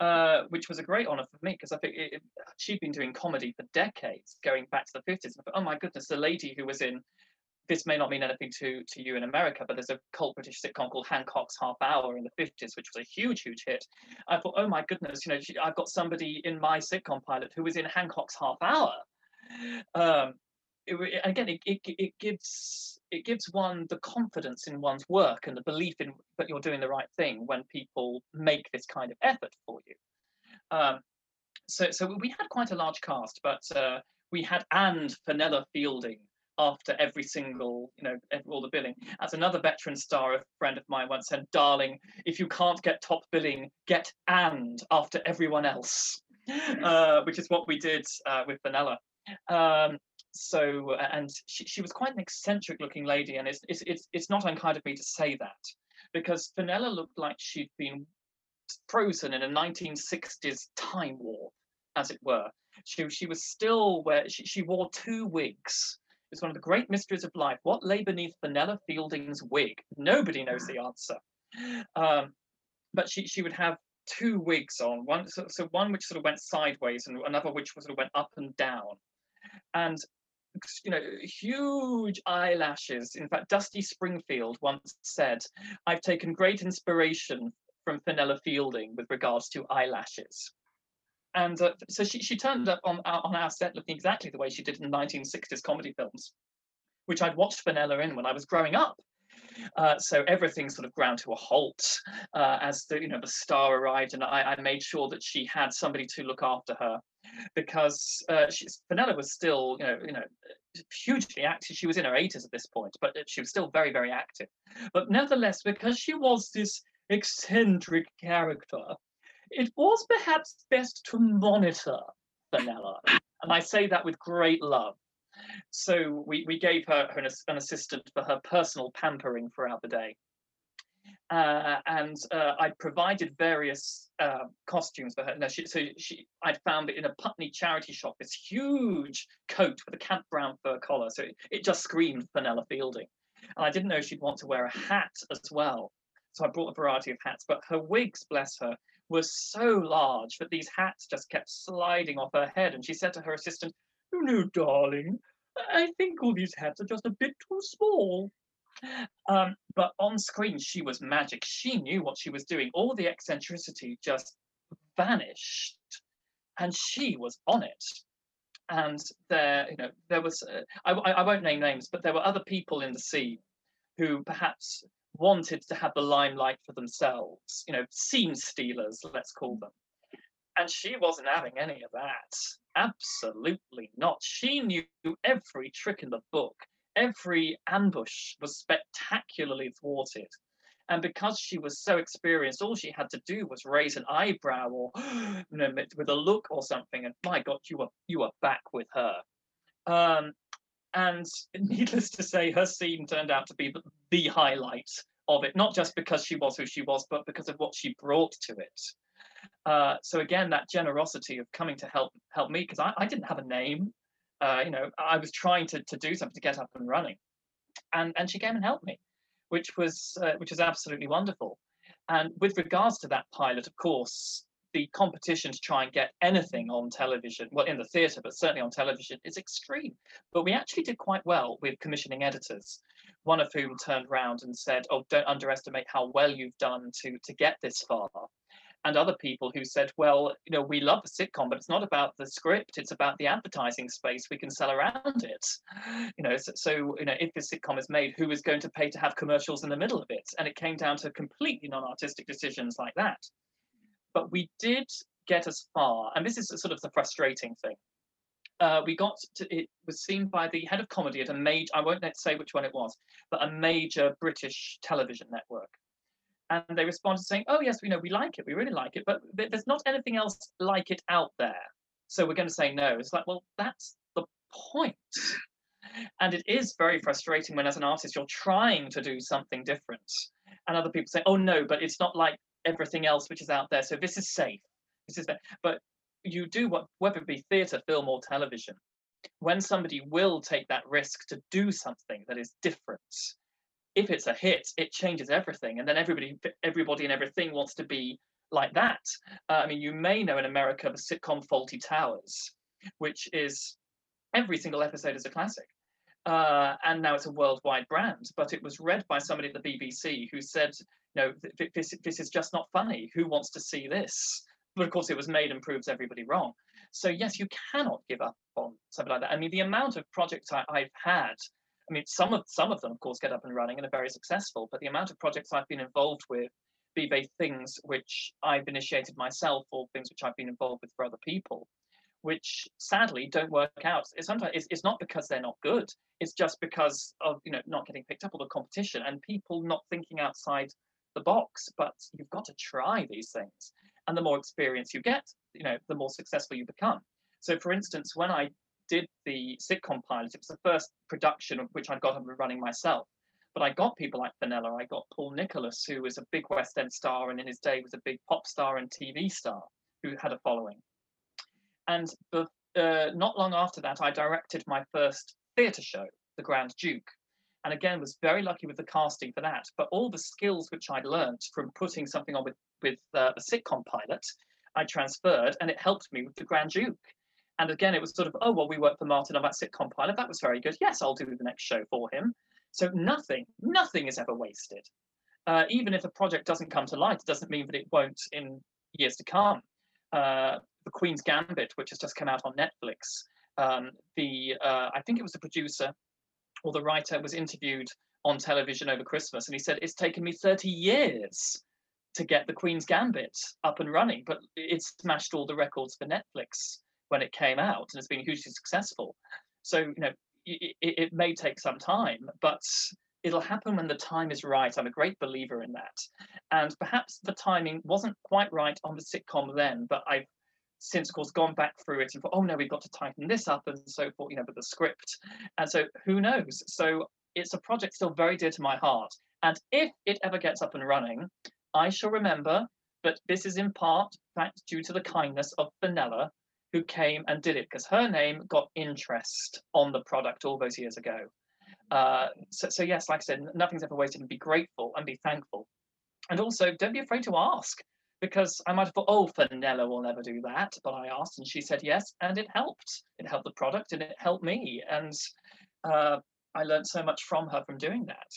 uh, which was a great honor for me because I think it, it, she'd been doing comedy for decades, going back to the fifties. Oh my goodness, the lady who was in this may not mean anything to to you in America, but there's a cult British sitcom called Hancock's Half Hour in the 50s, which was a huge, huge hit. I thought, oh my goodness, you know, I've got somebody in my sitcom pilot who was in Hancock's Half Hour. Um, it, again, it, it, it gives it gives one the confidence in one's work and the belief in that you're doing the right thing when people make this kind of effort for you. Um, so, so we had quite a large cast, but uh, we had and Fenella Fielding after every single, you know, all the billing. As another veteran star, a friend of mine once said, "Darling, if you can't get top billing, get and after everyone else," uh, which is what we did uh, with Fenella. Um, so and she, she was quite an eccentric looking lady and it's, it's it's it's not unkind of me to say that because Fenella looked like she'd been frozen in a 1960s time war as it were. She she was still where she, she wore two wigs. It's one of the great mysteries of life. What lay beneath Fenella Fielding's wig? Nobody knows the answer. Um, but she she would have two wigs on one so, so one which sort of went sideways and another which sort of went up and down. And you know, huge eyelashes. In fact, Dusty Springfield once said, I've taken great inspiration from Fenella Fielding with regards to eyelashes. And uh, so she, she turned up on, on our set looking exactly the way she did in 1960s comedy films, which I'd watched Fenella in when I was growing up. Uh, so everything sort of ground to a halt uh, as the you know the star arrived, and I, I, made sure that she had somebody to look after her because uh, she's, Fenella was still you know you know hugely active. She was in her 80s at this point, but she was still very very active. But nevertheless, because she was this eccentric character, it was perhaps best to monitor Fenella, and I say that with great love so we, we gave her, her an, assistant for her personal pampering throughout the day. Uh, and uh, I provided various uh, costumes for her. She, so she, I'd found in a Putney charity shop, this huge coat with a Camp Brown fur collar. So it, it just screamed Fenella Fielding. And I didn't know she'd want to wear a hat as well. So I brought a variety of hats, but her wigs, bless her, were so large that these hats just kept sliding off her head. And she said to her assistant, Oh know, darling, I think all these hats are just a bit too small. Um, but on screen, she was magic. She knew what she was doing. All the eccentricity just vanished, and she was on it. And there, you know, there was. Uh, I, I won't name names, but there were other people in the scene who perhaps wanted to have the limelight for themselves. You know, scene stealers, let's call them. And she wasn't having any of that. Absolutely not. She knew every trick in the book. Every ambush was spectacularly thwarted. And because she was so experienced, all she had to do was raise an eyebrow or you know, with a look or something, and my God, you were you were back with her. Um, and needless to say, her scene turned out to be the, the highlight of it, not just because she was who she was, but because of what she brought to it. Uh, so again, that generosity of coming to help help me because I, I didn't have a name. Uh, you know, I was trying to, to do something to get up and running, and and she came and helped me, which was uh, which was absolutely wonderful. And with regards to that pilot, of course, the competition to try and get anything on television, well, in the theatre, but certainly on television, is extreme. But we actually did quite well with commissioning editors, one of whom turned round and said, "Oh, don't underestimate how well you've done to to get this far." And other people who said, well, you know, we love the sitcom, but it's not about the script, it's about the advertising space we can sell around it. You know, so, so you know, if this sitcom is made, who is going to pay to have commercials in the middle of it? And it came down to completely non-artistic decisions like that. But we did get as far, and this is sort of the frustrating thing. uh, we got to, it was seen by the head of comedy at a major, I won't say which one it was, but a major British television network. And they responded saying, oh, yes, we know, we like it, we really like it, but there's not anything else like it out there. So we're going to say no. It's like, well, that's the point. And it is very frustrating when, as an artist, you're trying to do something different. And other people say, oh, no, but it's not like everything else which is out there. So this is safe. This is, but you do what, whether it be theatre, film, or television, when somebody will take that risk to do something that is different, if it's a hit, it changes everything, and then everybody, everybody, and everything wants to be like that. Uh, I mean, you may know in America the sitcom Fawlty Towers, which is every single episode is a classic. Uh, and now it's a worldwide brand. But it was read by somebody at the BBC who said, "No, this this is just not funny. Who wants to see this?" but of course it was made and proves everybody wrong. So yes, you cannot give up on something like that. I mean, the amount of projects I, have had, I mean, some of some of them, of course, get up and running and are very successful. But the amount of projects I've been involved with, be they things which I've initiated myself or things which I've been involved with for other people, which sadly don't work out. It's sometimes it's, it's not because they're not good. It's just because of you know not getting picked up or the competition and people not thinking outside the box. But you've got to try these things and the more experience you get, you know, the more successful you become. So, for instance, when I did the sitcom pilot, it was the first production of which I'd got up and running myself. But I got people like Fenella. I got Paul Nicholas, who was a big West End star and in his day was a big pop star and TV star who had a following. And the, uh, not long after that, I directed my first theatre show, The Grand Duke, and again was very lucky with the casting for that. But all the skills which I'd learnt from putting something on with with uh, a sitcom pilot, I transferred, and it helped me with the Grand Duke. And again, it was sort of, oh well, we worked for Martin on that sitcom pilot. That was very good. Yes, I'll do the next show for him. So nothing, nothing is ever wasted. Uh, even if a project doesn't come to light, it doesn't mean that it won't in years to come. Uh, the Queen's Gambit, which has just come out on Netflix, um, the uh, I think it was the producer or the writer was interviewed on television over Christmas, and he said it's taken me 30 years to get the Queen's Gambit up and running, but it smashed all the records for Netflix when it came out, and it's been hugely successful. So you know, it, it may take some time, but it'll happen when the time is right. I'm a great believer in that, and perhaps the timing wasn't quite right on the sitcom then, but I've since of course gone back through it and thought, oh no, we've got to tighten this up and so forth, you know, with the script. And so who knows? So it's a project still very dear to my heart. And if it ever gets up and running, I shall remember that this is in part fact due to the kindness of Fenella, who came and did it, because her name got interest on the product all those years ago. Uh, so, so yes, like I said, nothing's ever wasted and be grateful and be thankful. And also don't be afraid to ask because I might have thought, oh, Fenella will never do that. But I asked and she said yes, and it helped. It helped the product and it helped me. And uh, I learned so much from her from doing that.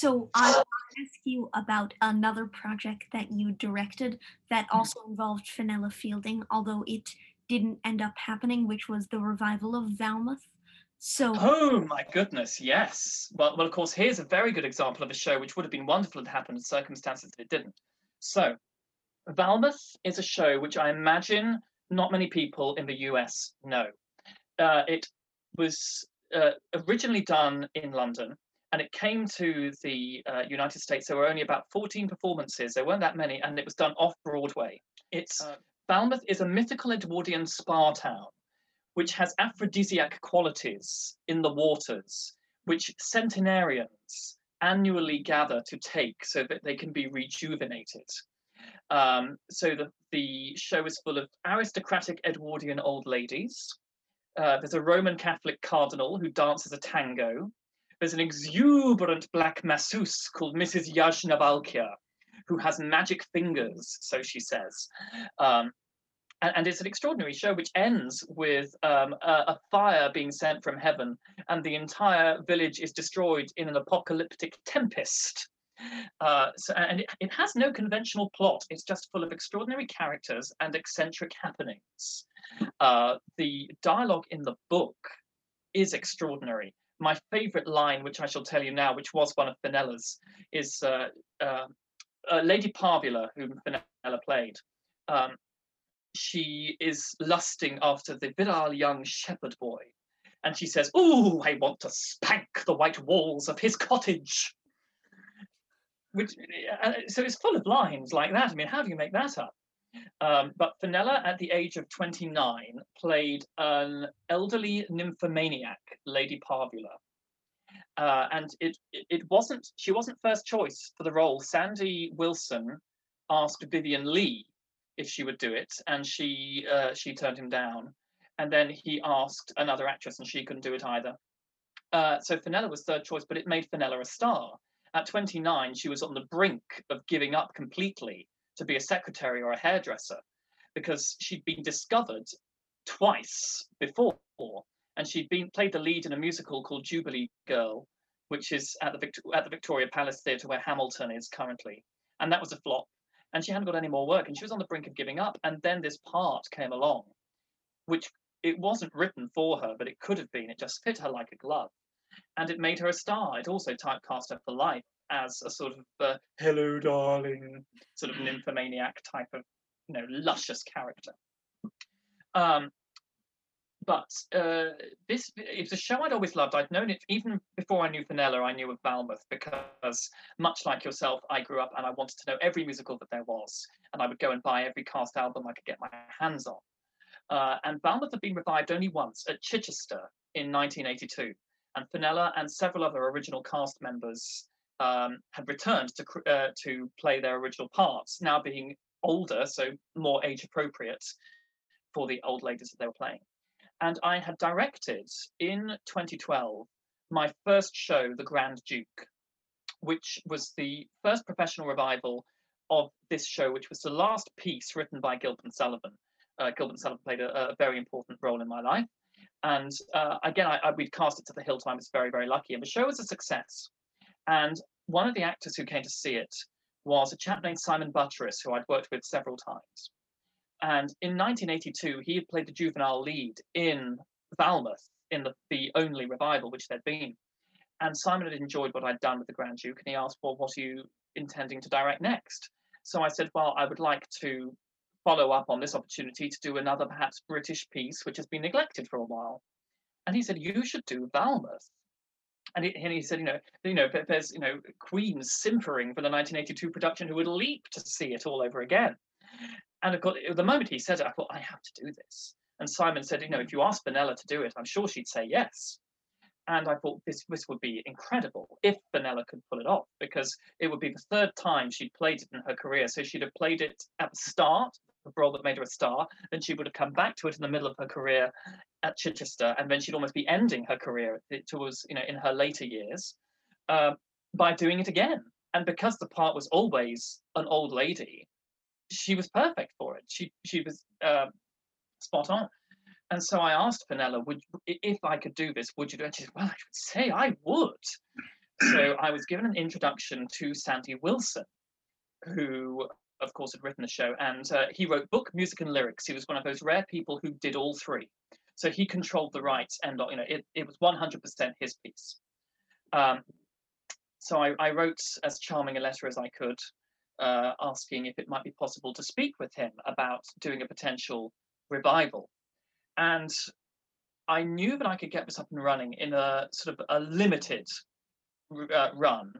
So I want to ask you about another project that you directed that mm-hmm. also involved Fenella Fielding, although it didn't end up happening, which was the revival of Valmouth. So Oh my goodness, yes. Well, well, of course, here's a very good example of a show which would have been wonderful to happen in circumstances that it didn't. So, Valmouth is a show which I imagine not many people in the US know. Uh, it was uh, originally done in London, and it came to the uh, United States. There were only about 14 performances. There weren't that many, and it was done off Broadway. It's uh, Valmouth is a mythical Edwardian spa town which has aphrodisiac qualities in the waters, which centenarians annually gather to take so that they can be rejuvenated. Um, so the, the show is full of aristocratic Edwardian old ladies. Uh, there's a Roman Catholic cardinal who dances a tango. There's an exuberant black masseuse called Mrs. Yajnavalkya, who has magic fingers, so she says. Um, and, and, it's an extraordinary show which ends with um, a, a, fire being sent from heaven and the entire village is destroyed in an apocalyptic tempest uh, so, and it, it, has no conventional plot it's just full of extraordinary characters and eccentric happenings uh, the dialogue in the book is extraordinary my favorite line which i shall tell you now which was one of Fenella's, is uh, uh, uh Lady Parvula, whom Fenella played, um, she is lusting after the virile young shepherd boy. And she says, Oh, I want to spank the white walls of his cottage. Which, uh, so it's full of lines like that. I mean, how do you make that up? Um, but Fenella, at the age of 29, played an elderly nymphomaniac, Lady Parvula. Uh, and it, it wasn't she wasn't first choice for the role. Sandy Wilson asked Vivien Leigh if she would do it, and she uh, she turned him down. And then he asked another actress, and she couldn't do it either. Uh, so Fenella was third choice, but it made Fenella a star. At 29, she was on the brink of giving up completely to be a secretary or a hairdresser because she'd been discovered twice before and she'd been played the lead in a musical called Jubilee Girl, which is at the Victor- at the Victoria Palace Theatre where Hamilton is currently, and that was a flop. And she hadn't got any more work, and she was on the brink of giving up. And then this part came along, which it wasn't written for her, but it could have been. It just fit her like a glove, and it made her a star. It also typecast her for life as a sort of uh, "hello, darling," sort of nymphomaniac type of, you know, luscious character. Um, but uh, this it's a show I'd always loved. I'd known it even before I knew Fenella. I knew of Valmouth because, much like yourself, I grew up and I wanted to know every musical that there was, and I would go and buy every cast album I could get my hands on. Uh, and Valmouth had been revived only once at Chichester in 1982, and Fenella and several other original cast members um, had returned to uh, to play their original parts, now being older, so more age appropriate for the old ladies that they were playing. And I had directed in 2012 my first show, The Grand Duke, which was the first professional revival of this show, which was the last piece written by Gilbert and Sullivan. Uh, Gilbert and Sullivan played a, a, very important role in my life. And uh, again, I, I, we'd cast it to the hilt. I was very, very lucky. And the show was a success. And one of the actors who came to see it was a chap named Simon Butteriss, who I'd worked with several times. And in 1982, he had played the juvenile lead in Valmouth in the, the only revival which there'd been. And Simon had enjoyed what I'd done with the Grand Duke, and he asked, Well, what are you intending to direct next? So I said, Well, I would like to follow up on this opportunity to do another perhaps British piece which has been neglected for a while. And he said, You should do Valmouth. And he, and he said, you know, you know, there's you know queens simpering for the 1982 production who would leap to see it all over again. And of course, the moment he said it, I thought, I have to do this. And Simon said, you know, if you ask Fenella to do it, I'm sure she'd say yes. And I thought this this would be incredible if Fenella could pull it off, because it would be the third time she'd played it in her career. So she'd have played it at the start, role that made her a star, then she would have come back to it in the middle of her career at Chichester, and then she'd almost be ending her career towards, you know, in her later years, uh, by doing it again. And because the part was always an old lady, she was perfect for it. She she was uh, spot on. And so I asked Fenella, would if I could do this, would you do it? she said, Well, I would say I would. so I was given an introduction to Sandy Wilson, who of course had written the show, and uh, he wrote book, music, and lyrics. He was one of those rare people who did all three. So he controlled the rights, and you know it, it was 100% his piece. Um, so I, I wrote as charming a letter as I could uh, asking if it might be possible to speak with him about doing a potential revival. And I knew that I could get this up and running in a sort of a limited uh, run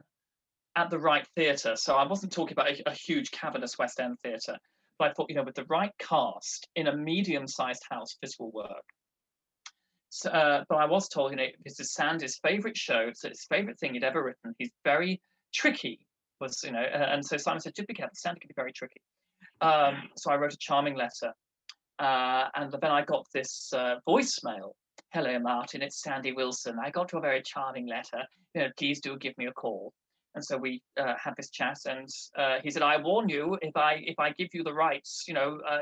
at the right theatre. So I wasn't talking about a, a, huge cavernous West End theatre, but I thought, you know, with the right cast in a medium-sized house, this will work. So, uh, but I was told, you know, this is Sandy's favourite show. It's his favourite thing he'd ever written. He's very tricky was, you know, and so Simon said, just be careful, Sandy can be very tricky. Um, so I wrote a charming letter. Uh, and then I got this uh, voicemail. Hello, Martin, it's Sandy Wilson. I got your very charming letter. You know, please do give me a call. And so we uh, had this chat, and uh, he said, "I warn you, if I if I give you the rights, you know, uh,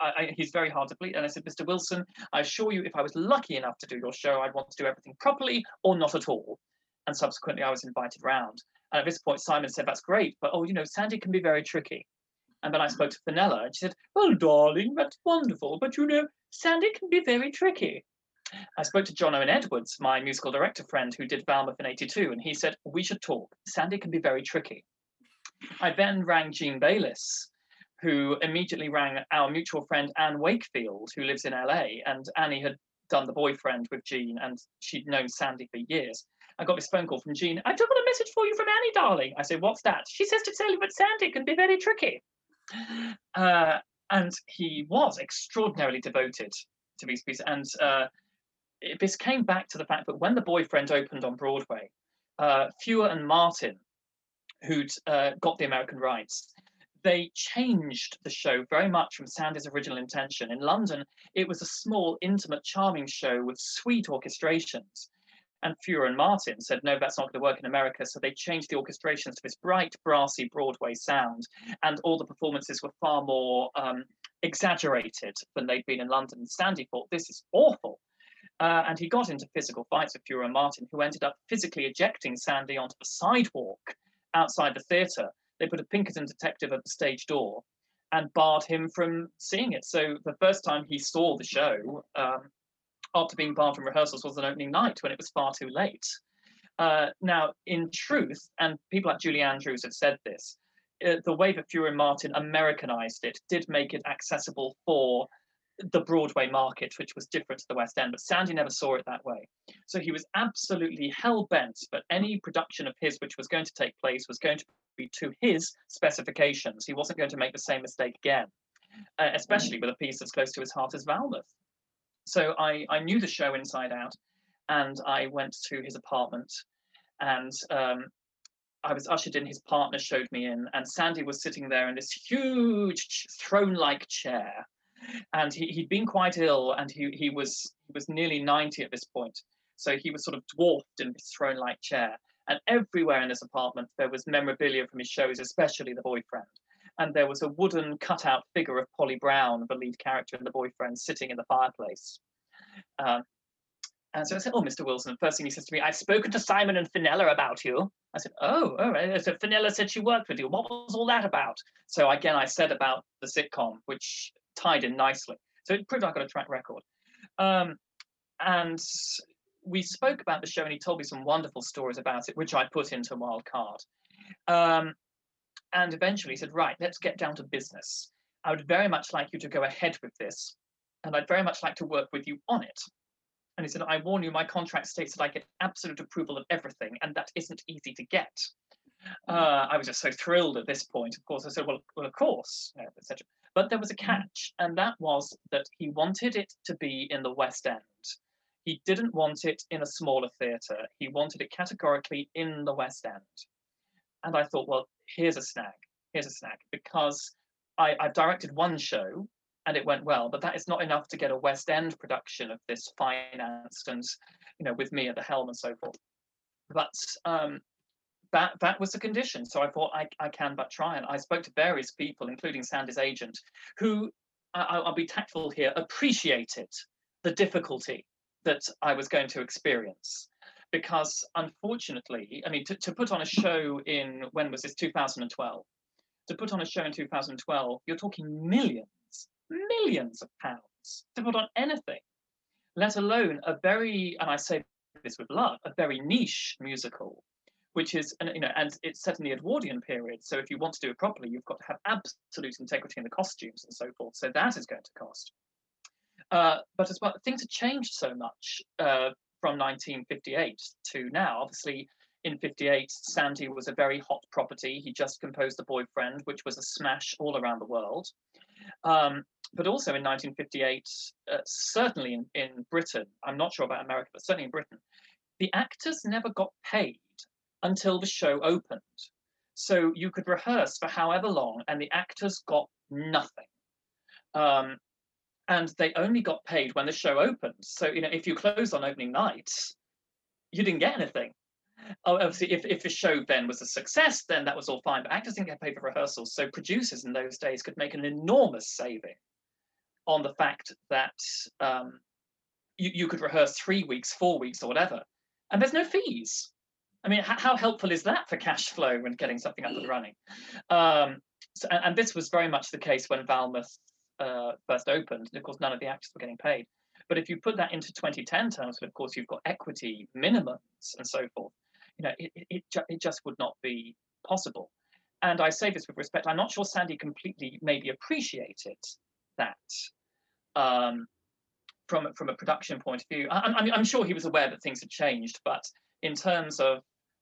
I, I, he's very hard to please." And I said, "Mr. Wilson, I assure you, if I was lucky enough to do your show, I'd want to do everything properly or not at all." And subsequently, I was invited round. And at this point, Simon said, That's great, but oh, you know, Sandy can be very tricky. And then I spoke to Fenella, and she said, Well, darling, that's wonderful, but you know, Sandy can be very tricky. I spoke to John Owen Edwards, my musical director friend who did Valmouth in 82, and he said, We should talk. Sandy can be very tricky. I then rang Jean Bayless, who immediately rang our mutual friend Anne Wakefield, who lives in LA. And Annie had done the boyfriend with Jean, and she'd known Sandy for years. I got this phone call from Jean. I've got a message for you from Annie, darling. I said, What's that? She says to tell you that Sandy can be very tricky. Uh, and he was extraordinarily devoted to these pieces. And uh, this came back to the fact that when the boyfriend opened on Broadway, uh, and Martin, who'd uh, got the American rights, they changed the show very much from Sandy's original intention. In London, it was a small, intimate, charming show with sweet orchestrations. And Feuer and Martin said, no, that's not going to work in America. So they changed the orchestrations to this bright, brassy Broadway sound. And all the performances were far more um, exaggerated than they'd been in London. Sandy thought, this is awful. Uh, and he got into physical fights with and Martin, who ended up physically ejecting Sandy onto the sidewalk outside the theatre they put a Pinkerton detective at the stage door and barred him from seeing it. So the first time he saw the show, um, after being barred from rehearsals, was an opening night when it was far too late. Uh, now, in truth, and people like Julie Andrews have said this, uh, the way that Feuer and Martin Americanized it did make it accessible for the Broadway market, which was different to the West End, but Sandy never saw it that way. So he was absolutely hell bent that any production of his which was going to take place was going to be to his specifications. He wasn't going to make the same mistake again, uh, especially with a piece as close to his heart as Valmouth. So I, I knew the show inside out, and I went to his apartment, and um, I was ushered in. His partner showed me in, and Sandy was sitting there in this huge throne-like chair, and he, he'd been quite ill, and he he was he was nearly ninety at this point, so he was sort of dwarfed in this throne-like chair. And everywhere in this apartment, there was memorabilia from his shows, especially The Boyfriend. And there was a wooden cutout figure of Polly Brown, the lead character in The Boyfriend, sitting in the fireplace. Um, and so I said, Oh, Mr. Wilson. first thing he says to me, I've spoken to Simon and Fenella about you. I said, Oh, all right. So Fenella said she worked with you. What was all that about? So again, I said about the sitcom, which tied in nicely. So it proved I got a track record. Um, and we spoke about the show and he told me some wonderful stories about it, which I put into Wild Card. Um, and eventually he said, Right, let's get down to business. I would very much like you to go ahead with this, and I'd very much like to work with you on it. And he said, I warn you, my contract states that I get absolute approval of everything, and that isn't easy to get. Uh, I was just so thrilled at this point. Of course, I said, Well, well of course, you know, etc. But there was a catch, and that was that he wanted it to be in the West End. He didn't want it in a smaller theatre. He wanted it categorically in the West End. And I thought, well, here's a snag. Here's a snag because I, I directed one show and it went well, but that is not enough to get a West End production of this financed and, you know, with me at the helm and so forth. But um, that that was the condition. So I thought I, I can but try. And I spoke to various people, including Sandy's agent, who I, will be tactful here, appreciated the difficulty that I was going to experience. Because unfortunately, I mean, to, to put on a show in, when was this, 2012? To put on a show in 2012, you're talking millions, millions of pounds to put on anything, let alone a very, and I say this with love, a very niche musical, which is, you know, and it's set in the Edwardian period. So if you want to do it properly, you've got to have absolute integrity in the costumes and so forth. So that is going to cost. Uh, but as well, things have changed so much uh, from 1958 to now. Obviously, in 58, Sandy was a very hot property. He just composed The Boyfriend, which was a smash all around the world. Um, but also in 1958, uh, certainly in, in Britain, I'm not sure about America, but certainly in Britain, the actors never got paid until the show opened. So you could rehearse for however long, and the actors got nothing. Um, and they only got paid when the show opened. So you know, if you closed on opening night, you didn't get anything. Oh, obviously, if, if the show then was a success, then that was all fine. But actors didn't get paid for rehearsals, so producers in those days could make an enormous saving on the fact that um, you, you could rehearse three weeks, four weeks, or whatever, and there's no fees. I mean, how, how helpful is that for cash flow when getting something up and running? Um, so, and, and, this was very much the case when Valmouth uh, first opened. And of course, none of the actors were getting paid. But if you put that into 2010 terms, of course, you've got equity minimums and so forth. You know, it, it, it, ju- it just would not be possible. and I say this with respect, I'm not sure Sandy completely maybe appreciated that um, from, from a production point of view. I, I'm, I'm sure he was aware that things had changed, but in terms of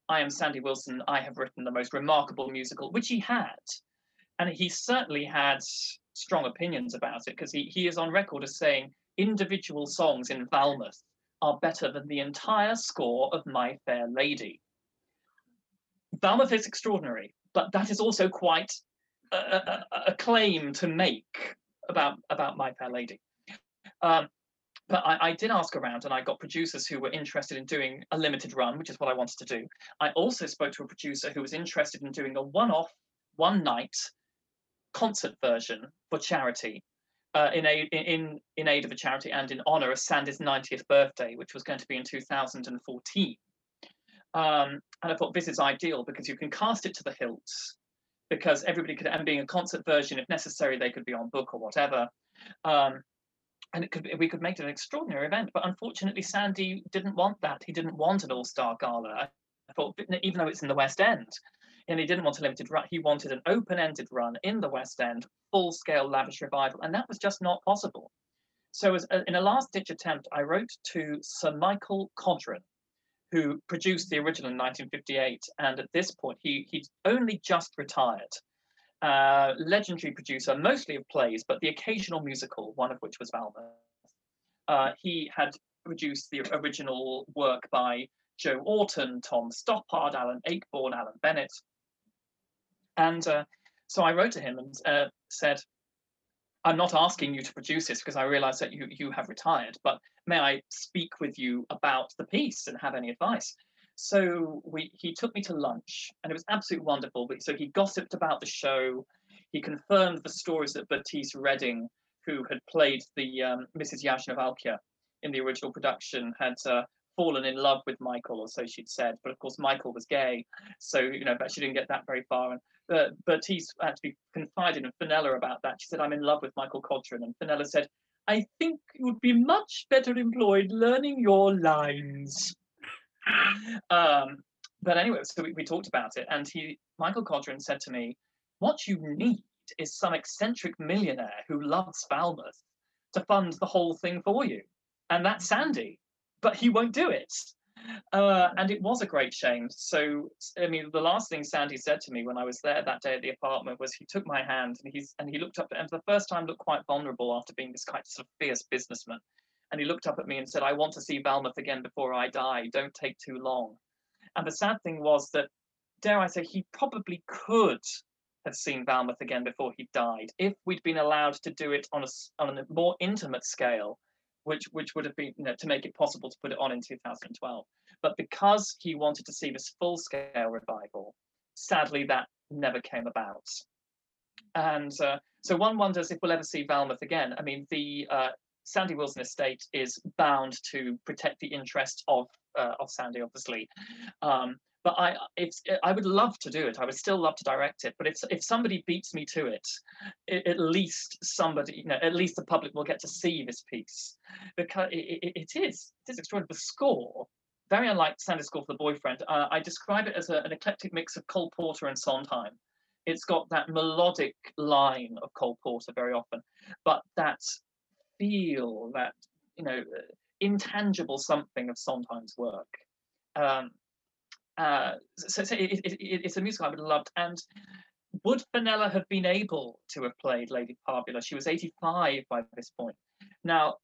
I am Sandy Wilson, I have written the most remarkable musical, which he had. And he certainly had strong opinions about it because he, he is on record as saying individual songs in Valmouth are better than the entire score of My Fair Lady. Valmouth is extraordinary, but that is also quite a, a, a claim to make about, about My Fair Lady. Um, but I, I, did ask around and I got producers who were interested in doing a limited run, which is what I wanted to do. I also spoke to a producer who was interested in doing a one off, one night concert version for charity. Uh, in, aid, in, in aid of a charity and in honor of Sandy's 90th birthday, which was going to be in 2014. Um, and I thought this is ideal because you can cast it to the hilt because everybody could, and being a concert version, if necessary, they could be on book or whatever. Um, and it could we could make it an extraordinary event. But unfortunately, Sandy didn't want that. He didn't want an all-star gala. I thought, even though it's in the West End, and he didn't want a limited run, he wanted an open-ended run in the West End, full-scale lavish revival, and that was just not possible. So, as, uh, in a last-ditch attempt, I wrote to Sir Michael Codron, who produced the original in 1958, and at this point, he he'd only just retired uh, legendary producer, mostly of plays, but the occasional musical, one of which was Valmouth. Uh, he had produced the original work by Joe Orton, Tom Stoppard, Alan Ayckbourn, Alan Bennett. And uh, so I wrote to him and uh, said, I'm not asking you to produce this because I realize that you, you have retired, but may I speak with you about the piece and have any advice? So we he took me to lunch and it was absolutely wonderful. So he gossiped about the show. He confirmed the stories that Bertice Reading, who had played the um, Mrs. Yajnavalkya in the original production, had uh, fallen in love with Michael, or so she'd said. But of course, Michael was gay, so you know, but she didn't get that very far. And uh, actually confided in Fenella about that. She said, "I'm in love with Michael Codron," and Fenella said, "I think you would be much better employed learning your lines." Um, but anyway, so we, we talked about it, and he, Michael Codron, said to me, "What you need is some eccentric millionaire who loves Valmouth to fund the whole thing for you, and that's Sandy, but he won't do it." Uh, and it was a great shame. So, I mean, the last thing Sandy said to me when I was there that day at the apartment was he took my hand and he's and he looked up and for the first time looked quite vulnerable after being this kind of sort of fierce businessman. And he looked up at me and said, I want to see Valmouth again before I die. Don't take too long. And the sad thing was that, dare I say, he probably could have seen Valmouth again before he died if we'd been allowed to do it on a, on a more intimate scale, which, which would have been, you know, to make it possible to put it on in 2012. But because he wanted to see this full scale revival, sadly, that never came about. And uh, so one wonders if we'll ever see Valmouth again. I mean, the uh, Sandy Wilson Estate is bound to protect the interests of uh, of Sandy, obviously. Um, but I, it's, I would love to do it. I would still love to direct it. But if if somebody beats me to it, it at least somebody, you know, at least the public will get to see this piece because it, it, it is it is extraordinary. The score, very unlike Sandy's score for the boyfriend. Uh, I describe it as a, an eclectic mix of Cole Porter and Sondheim. It's got that melodic line of Cole Porter very often, but that feel that you know intangible something of Sondheim's work. Um, uh, so, so it, it, it, it's a musical I would have loved. And would Fenella have been able to have played Lady Parvula? She was 85 by this point. Now,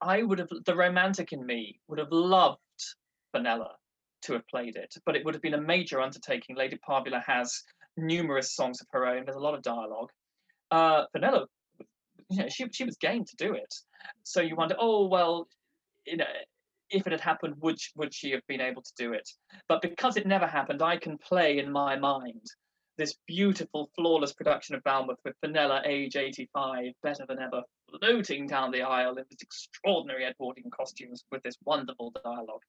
I would have, the romantic in me would have loved Fenella to have played it, but it would have been a major undertaking. Lady Parvula has numerous songs of her own, there's a lot of dialogue. Uh, Fenella you know, she she was game to do it. So you wonder, oh well, you know, if it had happened, would would she have been able to do it? But because it never happened, I can play in my mind this beautiful, flawless production of Valmouth with Fenella, age 85, better than ever, floating down the aisle in this extraordinary Edwardian costumes with this wonderful dialogue.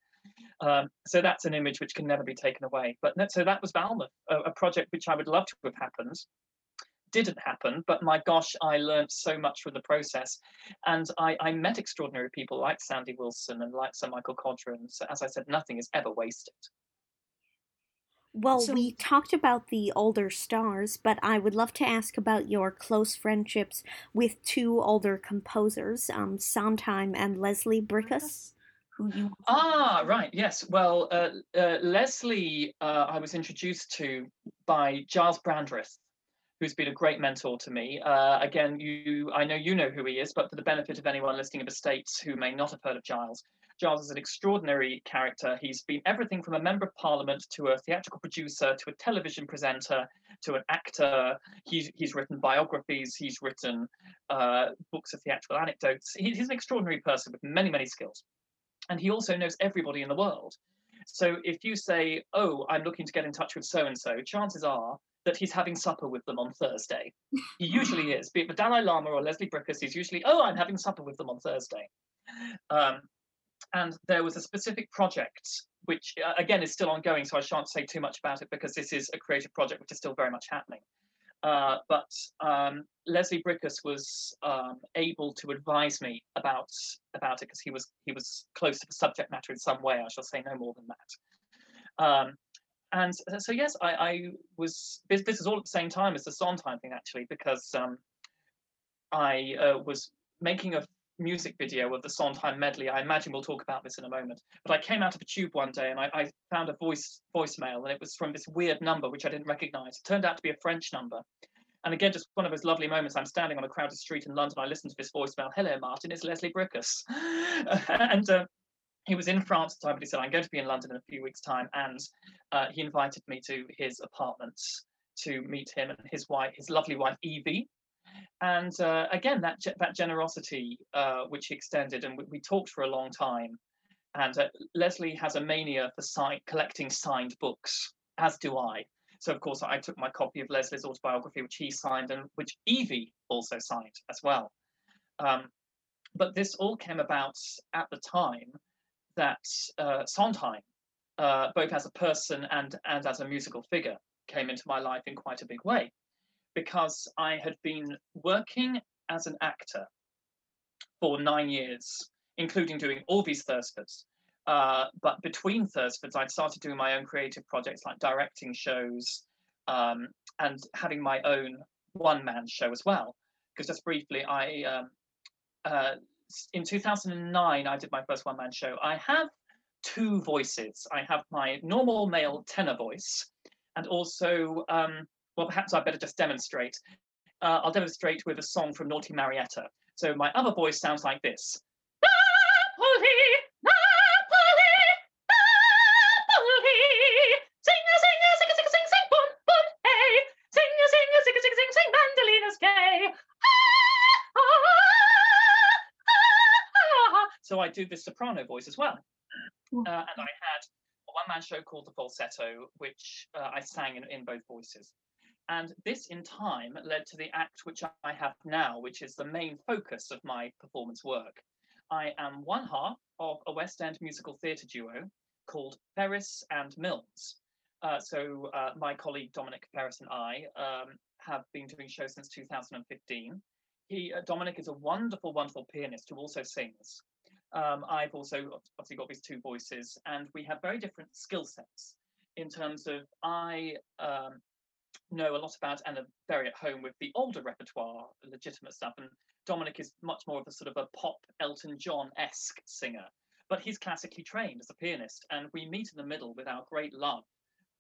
Um, so that's an image which can never be taken away. But so that was Valmouth, a, a project which I would love to have happened didn't happen, but my gosh, I learned so much from the process. And I, I met extraordinary people like Sandy Wilson and like Sir Michael Codron. So as I said, nothing is ever wasted. Well, so, we talked about the older stars, but I would love to ask about your close friendships with two older composers, um, Sondheim and Leslie Bricusse. Who you ah right yes well uh, uh, Leslie uh, I was introduced to by Giles Brandreth who's been a great mentor to me. Uh, again, you, I know you know who he is, but for the benefit of anyone listening of estates who may not have heard of Giles, Giles is an extraordinary character. He's been everything from a member of parliament to a theatrical producer to a television presenter to an actor. He's, he's written biographies, he's written uh, books of theatrical anecdotes. He, he's an extraordinary person with many, many skills. And he also knows everybody in the world. So if you say, Oh, I'm looking to get in touch with so and so, chances are that he's having supper with them on Thursday. He usually is, be it the Dalai Lama or Leslie Bricusse, he's usually, oh, I'm having supper with them on Thursday. Um, and there was a specific project, which uh, again is still ongoing, so I shan't say too much about it because this is a creative project which is still very much happening. Uh, but um, Leslie Bricusse was um, able to advise me about about it because he was he was close to the subject matter in some way. I shall say no more than that. Um, and so yes, I, I was. This, this, is all at the same time as the Sondheim thing, actually, because um, I uh, was making a music video of the Sondheim medley. I imagine we'll talk about this in a moment. But I came out of a tube one day and I, I found a voice voicemail, and it was from this weird number which I didn't recognise. It turned out to be a French number. And again, just one of those lovely moments. I'm standing on a crowded street in London. I listen to this voicemail. Hello, Martin. It's Leslie Bricusse. and uh, he was in France at the time, but he said, I'm going to be in London in a few weeks' time. And uh, he invited me to his apartment to meet him and his wife, his lovely wife, Evie. And uh, again, that, that generosity uh, which he extended, and we, we, talked for a long time. And uh, Leslie has a mania for collecting signed books, as do I. So, of course, I took my copy of Leslie's autobiography, which he signed and which Evie also signed as well. Um, but this all came about at the time that uh, Sondheim, uh, both as a person and, and as a musical figure, came into my life in quite a big way because I had been working as an actor for nine years, including doing all these Thursfords. Uh, but between Thursfords, I'd started doing my own creative projects like directing shows um, and having my own one man show as well. Because just briefly, I um, uh, in 2009, I did my first one man show. I have two voices. I have my normal male tenor voice, and also, um, well, perhaps I better just demonstrate. Uh, I'll demonstrate with a song from Naughty Marietta. So my other voice sounds like this. So I do the soprano voice as well. Uh, and I had a one man show called The Falsetto, which uh, I sang in, in both voices. And this in time led to the act which I have now, which is the main focus of my performance work. I am one half of a West End musical theatre duo called Ferris and Milnes. Uh, so uh, my colleague Dominic Ferris and I um, have been doing shows since 2015. He, uh, Dominic is a wonderful, wonderful pianist who also sings. Um, I've also obviously got these two voices, and we have very different skill sets in terms of I um, know a lot about and am very at home with the older repertoire, legitimate stuff, and Dominic is much more of a sort of a pop Elton John esque singer, but he's classically trained as a pianist, and we meet in the middle with our great love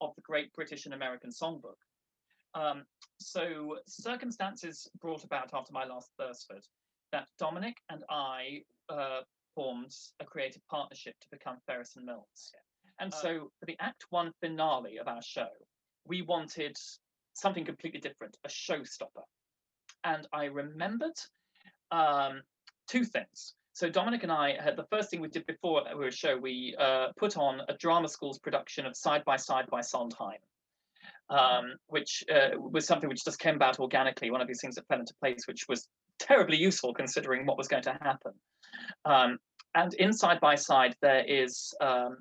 of the great British and American songbook. Um, so circumstances brought about after my last Thursford that Dominic and I uh, formed a creative partnership to become Ferris and Milnes. And uh, so for the Act One finale of our show, we wanted something completely different, a showstopper. And I remembered um, two things. So Dominic and I had the first thing we did before we were a show, we uh, put on a drama school's production of Side by Side by Sondheim, um, which uh, was something which just came about organically, one of these things that fell into place, which was terribly useful considering what was going to happen. Um, and in Side by Side, there is um,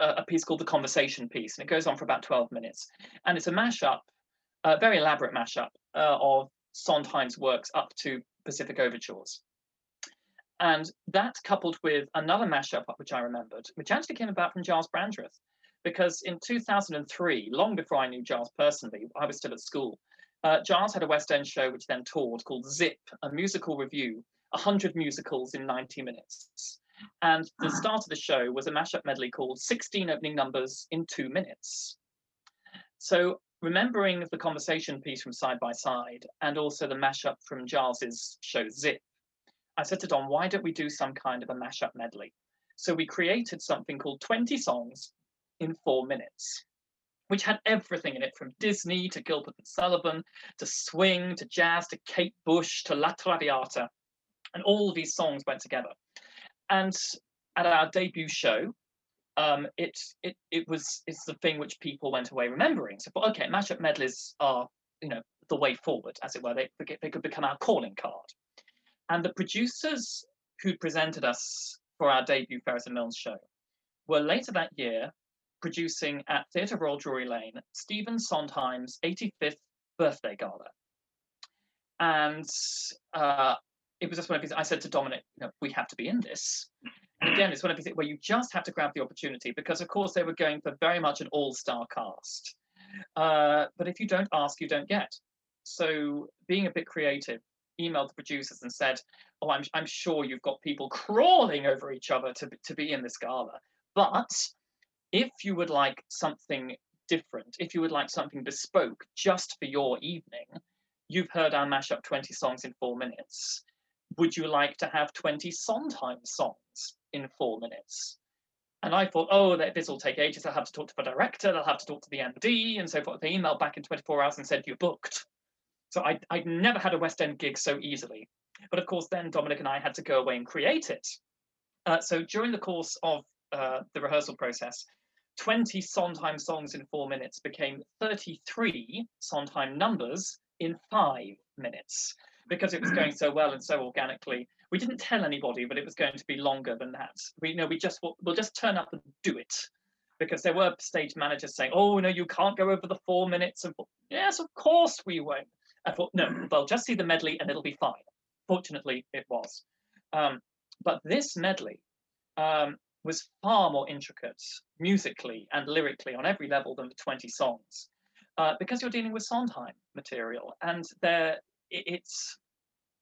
a, a, piece called The Conversation Piece, and it goes on for about 12 minutes. And it's a mashup, a very elaborate mashup uh, of Sondheim's works up to Pacific Overtures. And that coupled with another mashup, which I remembered, which actually came about from Giles Brandreth, because in 2003, long before I knew Giles personally, I was still at school. Uh, Giles had a West End show which then toured called Zip, a musical revue, 100 musicals in 90 minutes. And the ah. start of the show was a mashup medley called 16 Opening Numbers in Two Minutes. So, remembering the conversation piece from Side by Side and also the mashup from Giles's show Zip, I said to Don, why don't we do some kind of a mashup medley? So, we created something called 20 songs in four minutes which had everything in it from Disney to Gilbert and Sullivan to swing to jazz to Kate Bush to La Traviata. And all of these songs went together. And at our debut show, um, it it it was it's the thing which people went away remembering. So, but okay, mashup medleys are you know the way forward, as it were. They they could become our calling card. And the producers who presented us for our debut Ferris and Milnes show were later that year producing at Theatre Royal Drury Lane Stephen Sondheim's 85th birthday gala. And uh, it was just one of these, I said to Dominic, you know, we have to be in this. And again, it's one of these where you just have to grab the opportunity because, of course, they were going for very much an all star cast. Uh, but if you don't ask, you don't get. So being a bit creative, emailed the producers and said, "Oh, I'm I'm sure you've got people crawling over each other to to be in this gala, but if you would like something different, if you would like something bespoke just for your evening, you've heard our mashup 20 songs in four minutes. Would you like to have 20 Sondheim songs in four minutes? And I thought, oh, this will take ages. I'll have to talk to the director, they'll have to talk to the MD, and so forth. They emailed back in 24 hours and said, You're booked. So I, I'd never had a West End gig so easily. But of course, then Dominic and I had to go away and create it. Uh, so during the course of uh, the rehearsal process, 20 Sondheim songs in four minutes became 33 Sondheim numbers in five minutes because it was going so well and so organically. We didn't tell anybody, but it was going to be longer than that. We you know we just we'll just turn up and do it because there were stage managers saying, "Oh no, you can't go over the four minutes." And yes, of course we won't. I thought, no, they'll just see the medley and it'll be fine. Fortunately, it was. Um, but this medley, um, was far more intricate musically and lyrically on every level than the 20 songs uh, because you're dealing with Sondheim material and there it, it's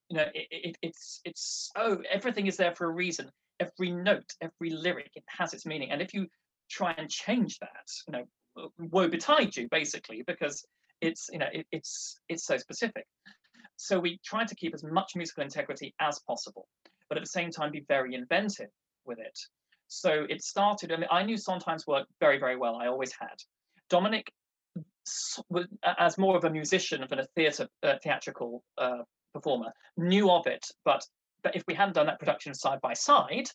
you know it, it, it's it's oh everything is there for a reason every note every lyric it has its meaning and if you try and change that you know woe betide you basically because it's you know it, it's it's so specific so we try to keep as much musical integrity as possible but at the same time be very inventive with it so it started, I mean, I knew Sondheim's work very, very well. I always had. Dominic, as more of a musician than a theatre uh, theatrical uh, performer, knew of it. But but if we hadn't done that production side by side,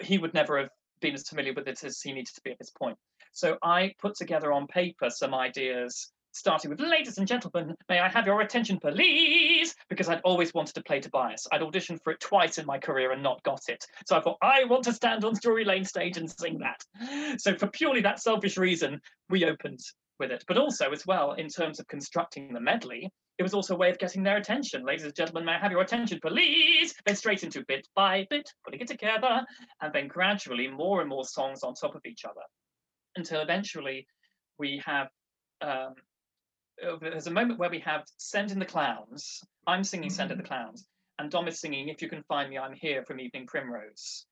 he would never have been as familiar with it as he needed to be at this point. So I put together on paper some ideas starting with ladies and gentlemen may i have your attention please because i'd always wanted to play tobias i'd auditioned for it twice in my career and not got it so i thought i want to stand on drury lane stage and sing that so for purely that selfish reason we opened with it but also as well in terms of constructing the medley it was also a way of getting their attention ladies and gentlemen may i have your attention please then straight into bit by bit putting it together and then gradually more and more songs on top of each other until eventually we have um, uh, there's a moment where we have Send in the Clowns. I'm singing Send in the mm-hmm. Clowns, and Dom is singing If You Can Find Me, I'm Here from Evening Primrose.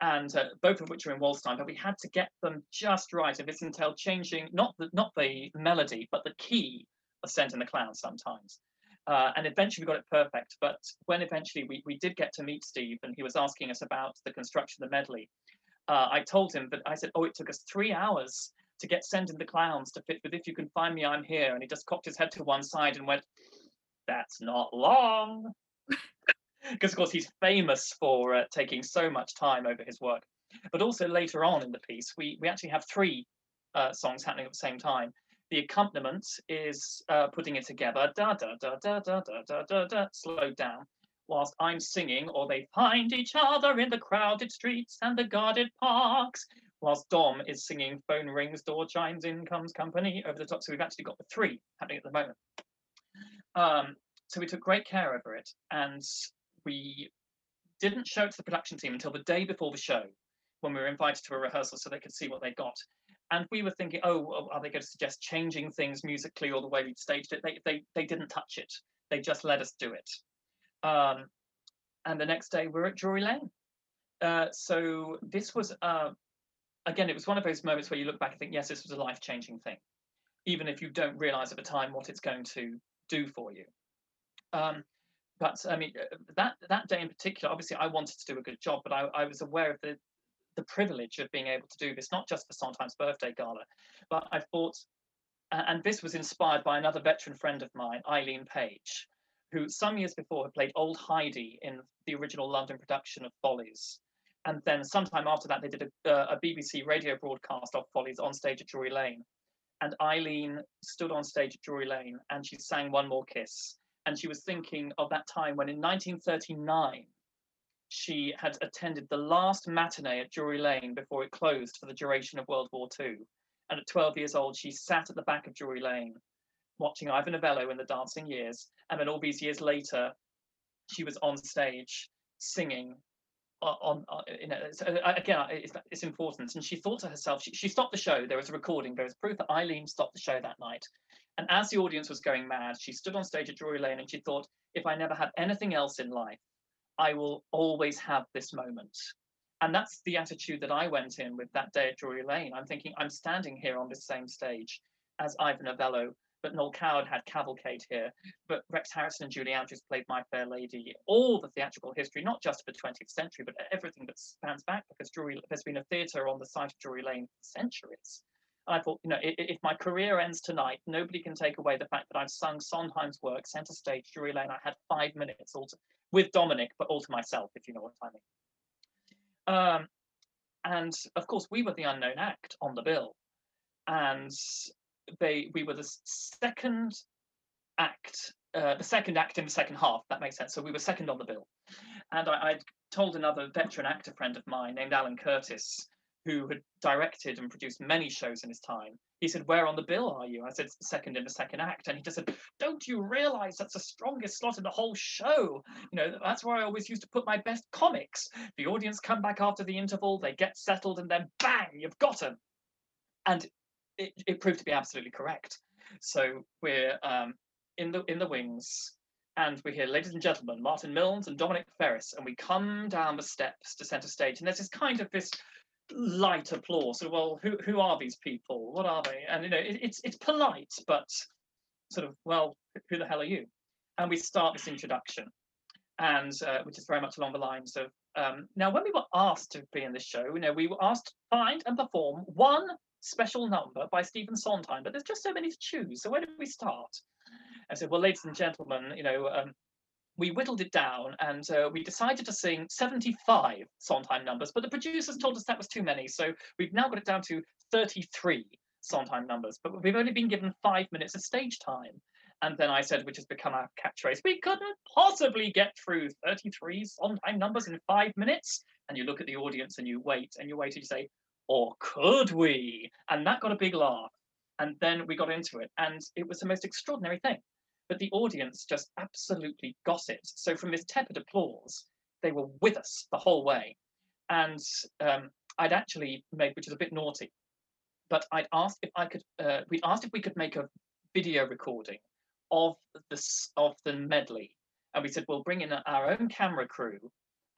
And uh, both of which are in time, but we had to get them just right. And this entailed changing not the not the melody, but the key of Send in the Clowns sometimes. Uh, and eventually we got it perfect. But when eventually we, we did get to meet Steve and he was asking us about the construction of the medley, uh, I told him that I said, oh, it took us three hours to get send in the clowns to fit with If You Can Find Me, I'm Here. And he just cocked his head to one side and went, That's not long. Because, of course, he's famous for uh, taking so much time over his work. But also later on in the piece, we, we actually have three uh, songs happening at the same time. The accompaniment is uh, putting it together, da da da da da da da da da, slowed down, whilst I'm singing, or they find each other in the crowded streets and the guarded parks, whilst Dom is singing phone rings, door chimes, in comes company over the top. So we've actually got the three happening at the moment. Um, so we took great care over it and we didn't show it to the production team until the day before the show when we were invited to a rehearsal so they could see what they got. and we were thinking, oh, are they going to suggest changing things musically or the way we'd staged it? They they they didn't touch it. They just let us do it. Um, and the next day we're at Drury Lane. Uh, so this was uh, again, it was one of those moments where you look back and think, yes, this was a life changing thing, even if you don't realize at the time what it's going to do for you. Um, but I mean, uh, that that day in particular, obviously, I wanted to do a good job, but I, I was aware of the the privilege of being able to do this, not just for Sondheim's birthday gala, but I thought, and this was inspired by another veteran friend of mine, Eileen Page, who some years before had played Old Heidi in the original London production of Follies. And then sometime after that, they did a, a BBC radio broadcast of Follies on stage at Drury Lane. And Eileen stood on stage at Drury Lane and she sang One More Kiss. And she was thinking of that time when in 1939, she had attended the last matinee at Drury Lane before it closed for the duration of World War II. And at 12 years old, she sat at the back of Drury Lane watching Ivor Novello in the dancing years. And then all these years later, she was on stage singing uh, on, on you know so uh, again uh, it's, it's important and she thought to herself she, she stopped the show there was a recording there was proof that eileen stopped the show that night and as the audience was going mad she stood on stage at drury lane and she thought if i never have anything else in life I will always have this moment. And that's the attitude that I went in with that day at Drury Lane. I'm thinking, I'm standing here on this same stage as Ivor Novello, but Noel Coward had Cavalcade here, but Rex Harrison and Julie Andrews played My Fair Lady. All the theatrical history, not just of the 20th century, but everything that spans back, because Drury, there's been a theatre on the site of Drury Lane for centuries. And I thought, you know, if, my career ends tonight, nobody can take away the fact that I've sung Sondheim's work, centre stage, Drury Lane. I had five minutes all to, with Dominic, but all to myself, if you know what I mean. Um, and of course, we were the unknown act on the bill, and they we were the second act, uh, the second act in the second half. That makes sense. So we were second on the bill, and I, I told another veteran actor friend of mine named Alan Curtis, who had directed and produced many shows in his time. He said, Where on the bill are you? I said, Second in the second act. And he just said, Don't you realize that's the strongest slot in the whole show? You know, that's where I always used to put my best comics. The audience come back after the interval, they get settled, and then bang, you've got them. And it, it proved to be absolutely correct. So we're um, in the in the wings, and we hear, ladies and gentlemen, Martin Milnes and Dominic Ferris, and we come down the steps to centre stage, and there's this kind of this light applause. Well, who who are these people? What are they? And you know, it, it's it's polite, but sort of, well, who the hell are you? And we start this introduction, and uh, which is very much along the lines of um, now, when we were asked to be in this show, you know, we were asked to find and perform one special number by Stephen Sondheim, but there's just so many to choose. So where do we start? I said, well, ladies and gentlemen, you know, um, we whittled it down and uh, we decided to sing 75 Sondheim numbers, but the producers told us that was too many. So we've now got it down to 33 Sondheim numbers, but we've only been given five minutes of stage time. And then I said, which has become our catchphrase, we couldn't possibly get through 33 Sondheim numbers in five minutes. And you look at the audience and you wait and you wait and you say, or could we? And that got a big laugh. And then we got into it. And it was the most extraordinary thing but the audience just absolutely it. So from this tepid applause, they were with us the whole way. And um, I'd actually made, which is a bit naughty, but I'd asked if I could, uh, we asked if we could make a video recording of this of the medley, and we said we'll bring in our own camera crew,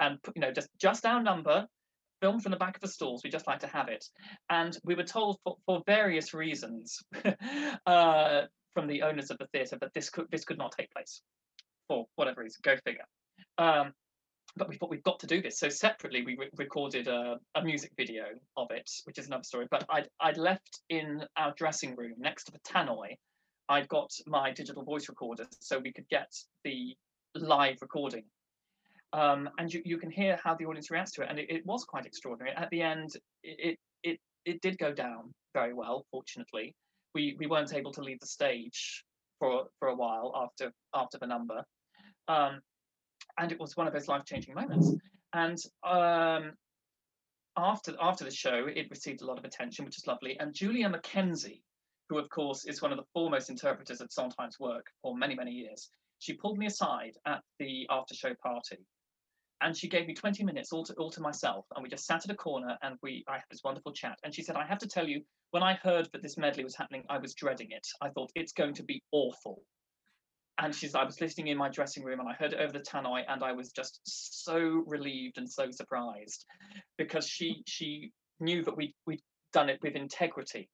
and put, you know just just our number, filmed from the back of the stalls. We just like to have it, and we were told for, for various reasons uh, from the owners of the theatre that this could this could not take place for whatever reason. Go figure. Um, but we thought we've got to do this. So separately, we re- recorded a, a, music video of it, which is another story. But I'd I'd left in our dressing room next to the tannoy. I'd got my digital voice recorder so we could get the live recording. Um, and you, you can hear how the audience reacts to it, and it, it was quite extraordinary. At the end, it, it it did go down very well, fortunately we we weren't able to leave the stage for for a while after after the number, um, and it was one of those life changing moments. And um, after after the show, it received a lot of attention, which is lovely. And Julia McKenzie, who of course is one of the foremost interpreters of Sondheim's work for many many years, she pulled me aside at the after show party, and she gave me 20 minutes all to, all to myself and we just sat at a corner and we i had this wonderful chat and she said i have to tell you when i heard that this medley was happening i was dreading it. I thought it's going to be awful. And she's i was listening in my dressing room and i heard it over the tannoy and i was just so relieved and so surprised because she she knew that we we'd done it with integrity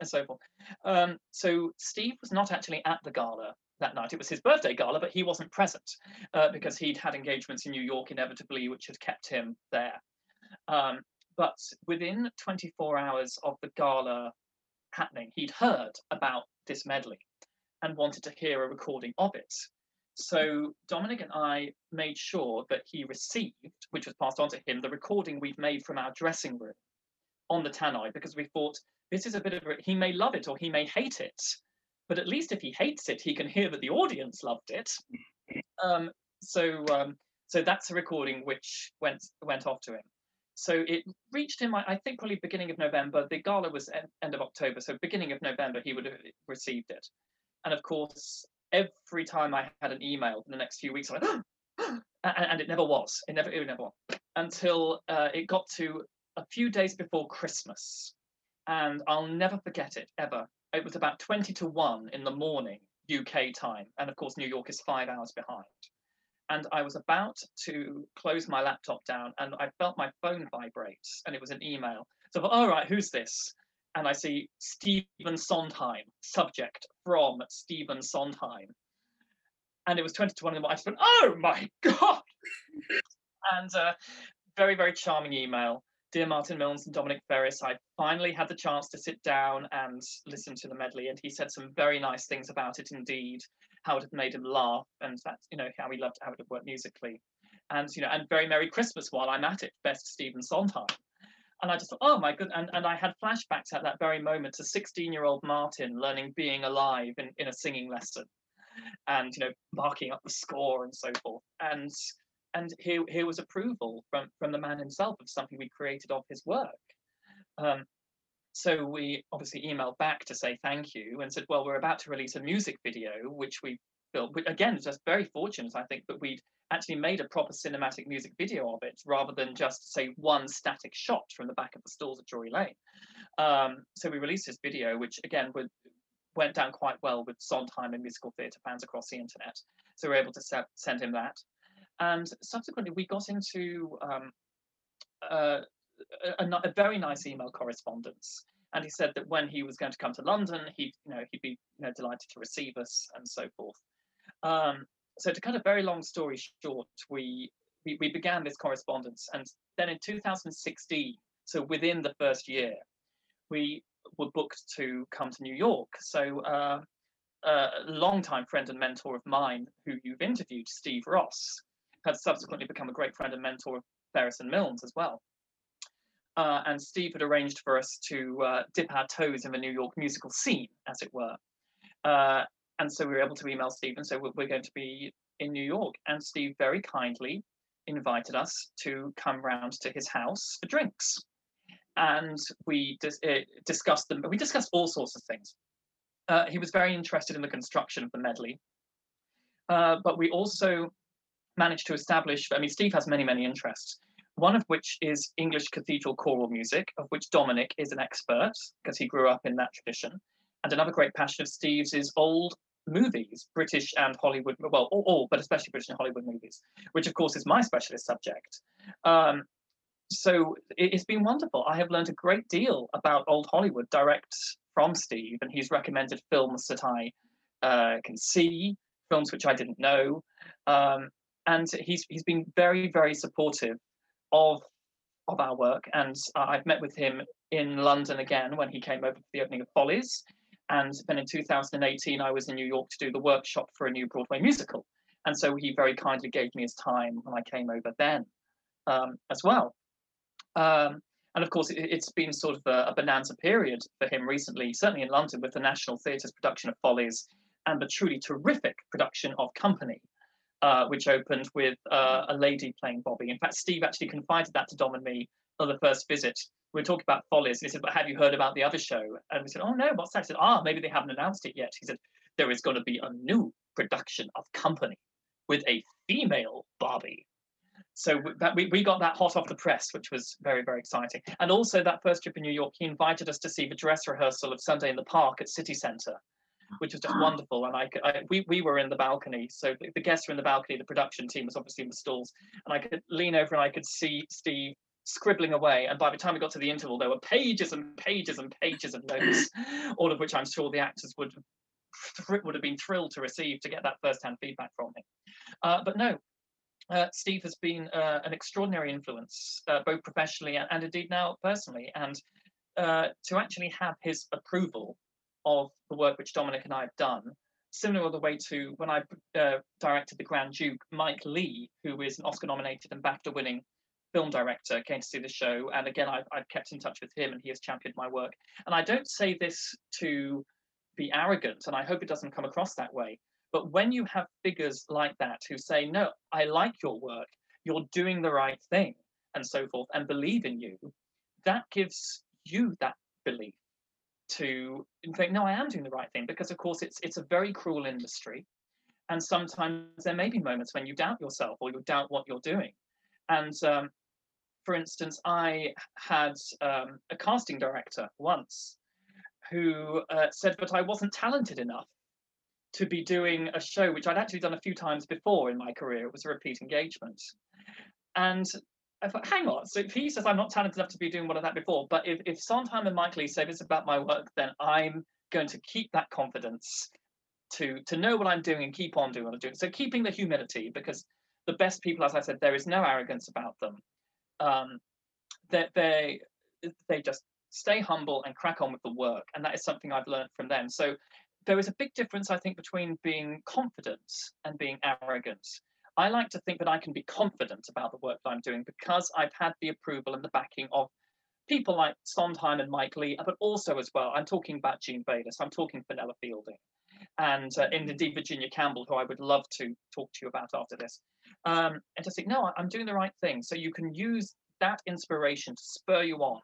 and so forth. Um, so steve was not actually at the gala that night. It was his birthday gala, but he wasn't present uh, because he'd had engagements in New York inevitably, which had kept him there. Um, but within 24 hours of the gala happening, he'd heard about this medley and wanted to hear a recording of it. So Dominic and I made sure that he received, which was passed on to him, the recording we've made from our dressing room on the tannoy because we thought this is a bit of a, he may love it or he may hate it but at least if he hates it, he can hear that the audience loved it. Um, so um, so that's a recording which went went off to him. So it reached him, I, think, probably beginning of November. The gala was end, of October, so beginning of November he would have received it. And of course, every time I had an email in the next few weeks, I and, and, it never was. It never, it never was until uh, it got to a few days before Christmas, and I'll never forget it ever it was about 20 to 1 in the morning UK time. And of course, New York is five hours behind. And I was about to close my laptop down and I felt my phone vibrate and it was an email. So I thought, all right, who's this? And I see Stephen Sondheim, subject from Stephen Sondheim. And it was 20 to 1 in the morning. I went, oh my God. and uh, very, very charming email. Dear Martin Milnes and Dominic Ferris, I finally had the chance to sit down and listen to the medley, and he said some very nice things about it indeed, how it had made him laugh, and that, you know, how he loved how it had worked musically. And, you know, and very Merry Christmas while I'm at it, best Stephen Sondheim. And I just thought, oh my goodness, and, and I had flashbacks at that very moment to 16-year-old Martin learning being alive in, in a singing lesson and, you know, marking up the score and so forth. And and here, here was approval from, from the man himself of something we created of his work. Um, so we obviously emailed back to say thank you and said, well, we're about to release a music video, which we built. Again, just very fortunate, I think, that we'd actually made a proper cinematic music video of it rather than just, say, one static shot from the back of the stalls at Drury Lane. Um, so we released this video, which again would, went down quite well with Sondheim and musical theatre fans across the internet. So we are able to se- send him that. And subsequently, we got into um, uh, a, a, very nice email correspondence. And he said that when he was going to come to London, he'd, you know, he'd be you know, delighted to receive us and so forth. Um, so to cut a very long story short, we, we, we began this correspondence. And then in 2016, so within the first year, we were booked to come to New York. So uh, a longtime friend and mentor of mine who you've interviewed, Steve Ross, had subsequently become a great friend and mentor of Ferris and Milnes as well. Uh, and Steve had arranged for us to uh, dip our toes in the New York musical scene, as it were. Uh, and so we were able to email Steve and say, we're, we're going to be in New York. And Steve very kindly invited us to come round to his house for drinks. And we dis- uh, discussed them. We discussed all sorts of things. Uh, he was very interested in the construction of the medley. Uh, but we also managed to establish, I mean, Steve has many, many interests, one of which is English cathedral choral music, of which Dominic is an expert because he grew up in that tradition. And another great passion of Steve's is old movies, British and Hollywood, well, all, all but especially British and Hollywood movies, which of course is my specialist subject. Um, so it, has been wonderful. I have learned a great deal about old Hollywood direct from Steve, and he's recommended films that I uh, can see, films which I didn't know. Um, and he's he's been very very supportive of of our work. And uh, I've met with him in London again when he came over for the opening of Follies. And then in 2018 I was in New York to do the workshop for a new Broadway musical. And so he very kindly gave me his time when I came over then um, as well. Um, and of course it, has been sort of a, a bonanza period for him recently certainly in London with the National Theatre's production of Follies and the truly terrific production of Company uh, which opened with uh, a lady playing Bobby. In fact, Steve actually confided that to Dom and me on the first visit. We were talking about Follies, and he said, "But have you heard about the other show?" And we said, "Oh no, what's that?" He said, "Ah, maybe they haven't announced it yet." He said, "There is going to be a new production of Company with a female Bobby." so that we, we got that hot off the press, which was very, very exciting. And also that first trip in New York, he invited us to see the dress rehearsal of Sunday in the Park at City Centre, which was just wonderful. And I, I, we, we were in the balcony. So the, the guests were in the balcony, the production team was obviously in the stalls. And I could lean over and I could see Steve scribbling away. And by the time we got to the interval, there were pages and pages and pages of notes, all of which I'm sure the actors would would have been thrilled to receive to get that first-hand feedback from him. Uh, but no, uh, Steve has been uh, an extraordinary influence, uh, both professionally and, and, indeed now personally. And uh, to actually have his approval of the work which Dominic and I have done, similar the way to when I uh, directed The Grand Duke, Mike Leigh, who is an Oscar nominated and BAFTA winning film director, came to see the show. And again, I've, I've kept in touch with him and he has championed my work. And I don't say this to be arrogant, and I hope it doesn't come across that way. But when you have figures like that who say, no, I like your work, you're doing the right thing, and so forth, and believe in you, that gives you that belief to think, no, I am doing the right thing, because of course it's it's a very cruel industry. And sometimes there may be moments when you doubt yourself or you doubt what you're doing. And um, for instance, I had um, a casting director once who uh, said that I wasn't talented enough to be doing a show which I'd actually done a few times before in my career. It was a repeat engagement. And I thought, hang on. So if he says I'm not talented enough to be doing one of that before, but if, if Sondheim and Mike Leigh say this about my work, then I'm going to keep that confidence to to know what I'm doing and keep on doing what I'm doing. So keeping the humility, because the best people, as I said, there is no arrogance about them. Um, that they, they they just stay humble and crack on with the work, and that is something I've learned from them. So there is a big difference, I think, between being confident and being arrogant. I like to think that I can be confident about the work that I'm doing because I've had the approval and the backing of people like Sondheim and Mike Leigh, but also as well, I'm talking about Jean Bayless, I'm talking Fenella Fielding, and, uh, and indeed Virginia Campbell, who I would love to talk to you about after this. Um, and to think, no, I'm doing the right thing. So you can use that inspiration to spur you on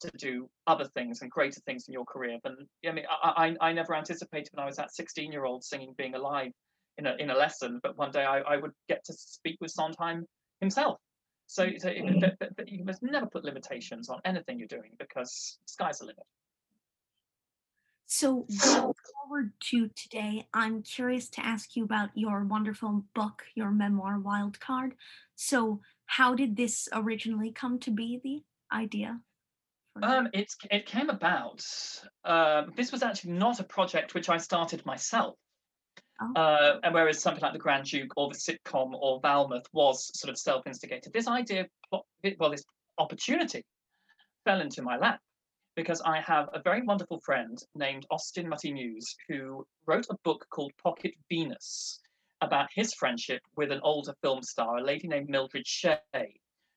to do other things and greater things in your career. But I mean, I, I, I never anticipated when I was that 16 year old singing Being Alive in a, in a lesson, but one day I, I would get to speak with Sondheim himself. So, so but you must never put limitations on anything you're doing because sky's the limit. So, going forward to today, I'm curious to ask you about your wonderful book, your memoir, Wildcard. So, how did this originally come to be the idea? Um, it it came about. Um, this was actually not a project which I started myself. Oh. Uh, and whereas something like the Grand Duke or the sitcom or Valmouth was sort of self-instigated, this idea, well, this opportunity fell into my lap because I have a very wonderful friend named Austin Mutty who wrote a book called Pocket Venus about his friendship with an older film star, a lady named Mildred Shay,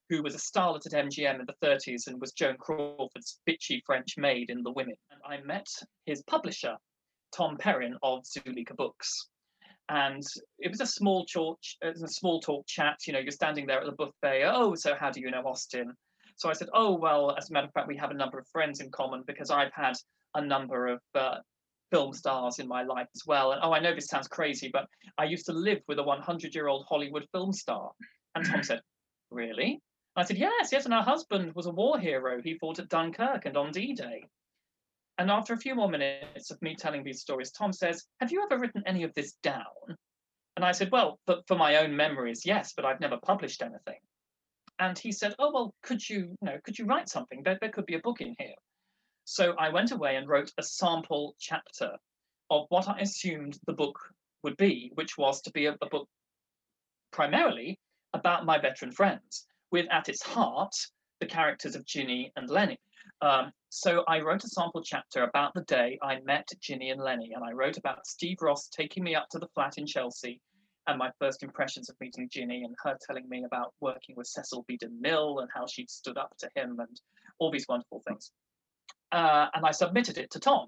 who was a starlet at MGM in the 30s and was Joan Crawford's bitchy French maid in The Women. And I met his publisher, Tom Perrin of Zuleika Books. And it was a small talk, it was a small talk chat. You know, you're standing there at the buffet. Oh, so how do you know Austin? So I said, oh well, as a matter of fact, we have a number of friends in common because I've had a number of uh, film stars in my life as well. And oh, I know this sounds crazy, but I used to live with a 100-year-old Hollywood film star. And Tom said, really? I said, yes, yes. And her husband was a war hero. He fought at Dunkirk and on D-Day. And after a few more minutes of me telling these stories, Tom says, Have you ever written any of this down? And I said, Well, for, for my own memories, yes, but I've never published anything. And he said, Oh, well, could you, you know, could you write something? There, there could be a book in here. So I went away and wrote a sample chapter of what I assumed the book would be, which was to be a, a book primarily about my veteran friends, with at its heart the characters of Ginny and Lenny. Um, so I wrote a sample chapter about the day I met Ginny and Lenny, and I wrote about Steve Ross taking me up to the flat in Chelsea and my first impressions of meeting Ginny and her telling me about working with Cecil B. DeMille and how she'd stood up to him and all these wonderful things. Uh, and I submitted it to Tom.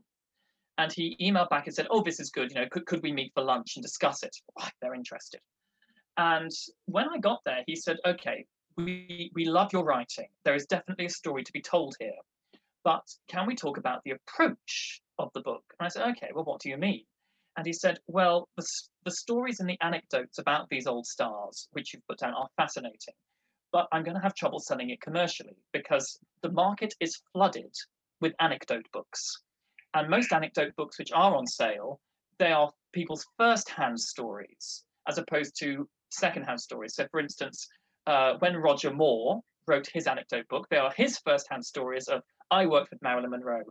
And he emailed back and said, Oh, this is good. You know, could, could we meet for lunch and discuss it? Oh, they're interested. And when I got there, he said, Okay, we, we love your writing. There is definitely a story to be told here. But can we talk about the approach of the book? And I said, Okay, well, what do you mean? And he said, Well, the, the stories and the anecdotes about these old stars, which you've put down, are fascinating. but I'm going to have trouble selling it commercially because the market is flooded with anecdote books. And most anecdote books which are on sale, they are people's first-hand stories as opposed to second-hand stories. So, for instance, uh, when Roger Moore wrote his anecdote book, they are his first-hand stories of I worked with Marilyn Monroe.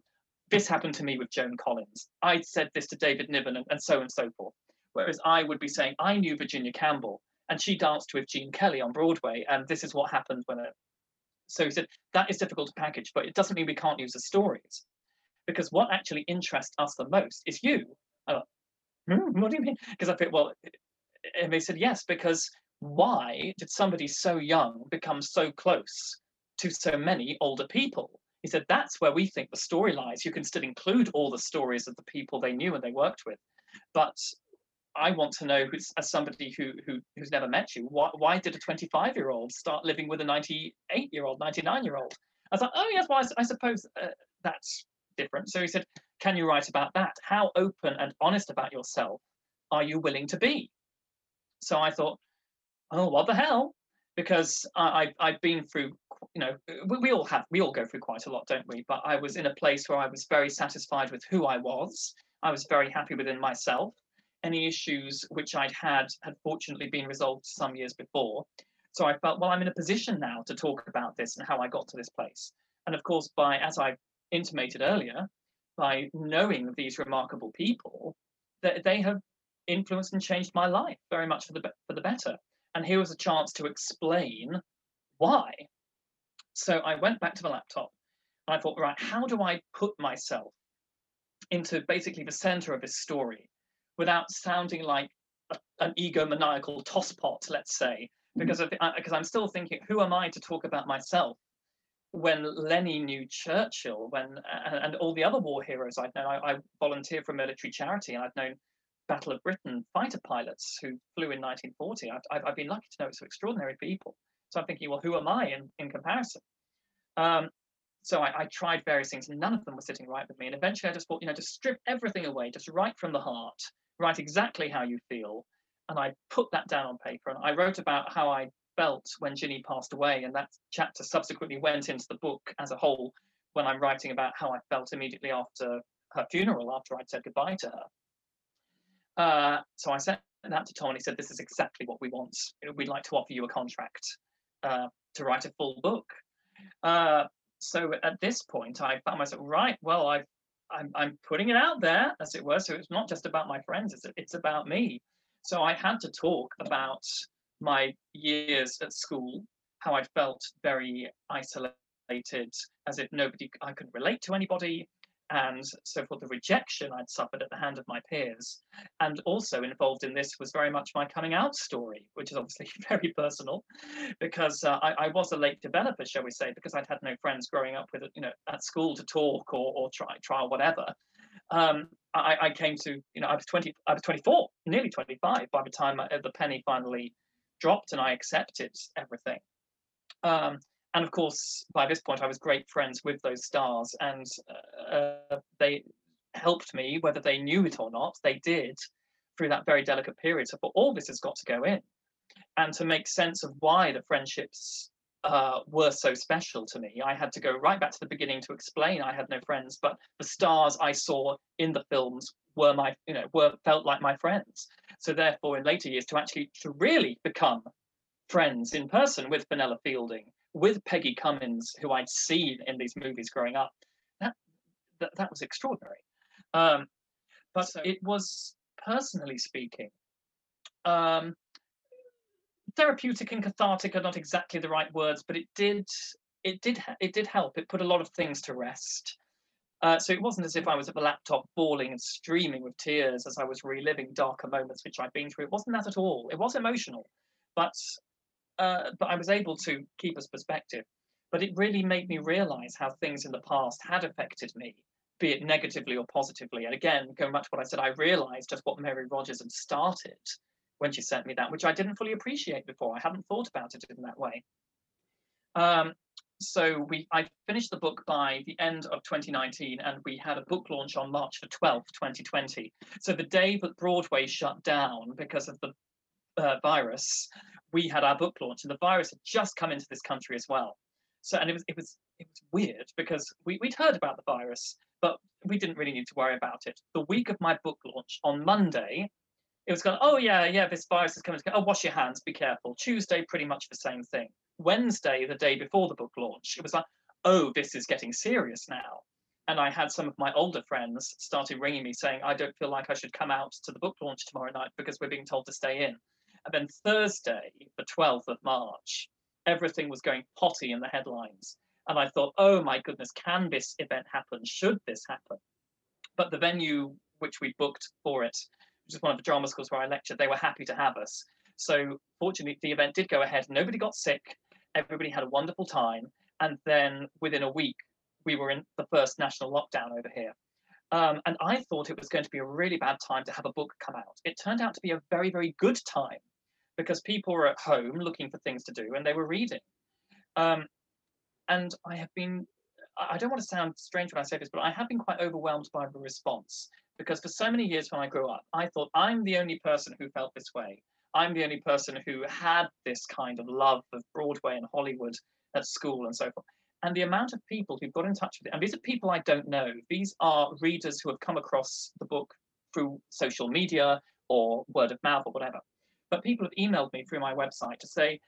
This happened to me with Joan Collins. I said this to David Niven, and, and so and so forth. Whereas I would be saying I knew Virginia Campbell, and she danced with Gene Kelly on Broadway, and this is what happened when it. So he said that is difficult to package, but it doesn't mean we can't use the stories, because what actually interests us the most is you. Hmm, what do you mean? Because I think, well, and they said yes, because why did somebody so young become so close to so many older people? He said that's where we think the story lies. You can still include all the stories of the people they knew and they worked with, but I want to know, as somebody who, who who's never met you, why, why did a 25 year old start living with a 98 year old, 99 year old? I was like, oh yes, well I, I suppose uh, that's different. So he said, can you write about that? How open and honest about yourself are you willing to be? So I thought, oh, what the hell? Because I, I I've been through, you know, we, we all have, we all go through quite a lot, don't we? But I was in a place where I was very satisfied with who I was. I was very happy within myself any issues which I'd had had fortunately been resolved some years before. So I felt, well, I'm in a position now to talk about this and how I got to this place. And of course, by as I intimated earlier, by knowing these remarkable people, that they have influenced and changed my life very much for the for the better. And here was a chance to explain why. So I went back to the laptop and I thought, right, how do I put myself into basically the center of this story? without sounding like a, an egomaniacal tosspot, let's say, mm-hmm. because of because I'm still thinking, who am I to talk about myself? When Lenny knew Churchill, when and, and all the other war heroes I'd known, I, I volunteered for a military charity, and I've known Battle of Britain fighter pilots who flew in 1940. I've, I've, been lucky to know some extraordinary people. So I'm thinking, well, who am I in, in comparison? Um, so I, I, tried various things, and none of them were sitting right with me. And eventually, I just thought, you know, just strip everything away, just write from the heart, write exactly how you feel. And I put that down on paper and I wrote about how I felt when Ginny passed away. And that chapter subsequently went into the book as a whole when I'm writing about how I felt immediately after her funeral, after I'd said goodbye to her. Uh, so I sent that to Tom and he said, This is exactly what we want. We'd like to offer you a contract uh, to write a full book. Uh, so at this point, I found myself, right, well, I've I'm, I'm putting it out there, as it were. So it's not just about my friends, it's, it's about me. So I had to talk about my years at school, how I felt very isolated, as if nobody, I could relate to anybody, and so for the rejection I'd suffered at the hand of my peers. And also involved in this was very much my coming out story, which is obviously very personal, because uh, I, I, was a late developer, shall we say, because I'd had no friends growing up with, you know, at school to talk or, or try, try whatever. Um, I, I, came to, you know, I was 20, I was 24, nearly 25 by the time I, the penny finally dropped and I accepted everything. Um, and of course, by this point, I was great friends with those stars, and uh, they helped me, whether they knew it or not. They did through that very delicate period. So, for all this has got to go in, and to make sense of why the friendships uh, were so special to me, I had to go right back to the beginning to explain I had no friends, but the stars I saw in the films were my, you know, were felt like my friends. So, therefore, in later years, to actually to really become friends in person with Fenella Fielding with Peggy Cummins, who I'd seen in these movies growing up, that that, that was extraordinary. Um, but so, it was personally speaking, um, therapeutic and cathartic are not exactly the right words, but it did it did it did help. It put a lot of things to rest. Uh, so it wasn't as if I was at the laptop bawling and streaming with tears as I was reliving darker moments which I'd been through. It wasn't that at all. It was emotional, but uh, but I was able to keep us perspective. But it really made me realize how things in the past had affected me, be it negatively or positively. And again, going back to what I said, I realized just what Mary Rogers had started when she sent me that, which I didn't fully appreciate before. I hadn't thought about it in that way. Um, so we I finished the book by the end of 2019 and we had a book launch on March the 12th 2020 so the day that Broadway shut down because of the uh, virus we had our book launch, and the virus had just come into this country as well. So, and it was it was it was weird because we, we'd heard about the virus, but we didn't really need to worry about it. The week of my book launch on Monday, it was going, oh yeah, yeah, this virus is coming. Oh, wash your hands, be careful. Tuesday, pretty much the same thing. Wednesday, the day before the book launch, it was like, oh, this is getting serious now. And I had some of my older friends started ringing me saying, I don't feel like I should come out to the book launch tomorrow night because we're being told to stay in. And then Thursday, the 12th of March, everything was going potty in the headlines. And I thought, oh my goodness, can this event happen? Should this happen? But the venue which we booked for it, which is one of the drama schools where I lectured, they were happy to have us. So fortunately, the event did go ahead. Nobody got sick. Everybody had a wonderful time. And then within a week, we were in the first national lockdown over here. Um, and I thought it was going to be a really bad time to have a book come out. It turned out to be a very, very good time because people were at home looking for things to do and they were reading. Um, and I have been, I don't want to sound strange when I say this, but I have been quite overwhelmed by the response because for so many years when I grew up, I thought I'm the only person who felt this way. I'm the only person who had this kind of love of Broadway and Hollywood at school and so forth. And the amount of people who've got in touch with it, and these are people I don't know, these are readers who have come across the book through social media or word of mouth or whatever. But people have emailed me through my website to say,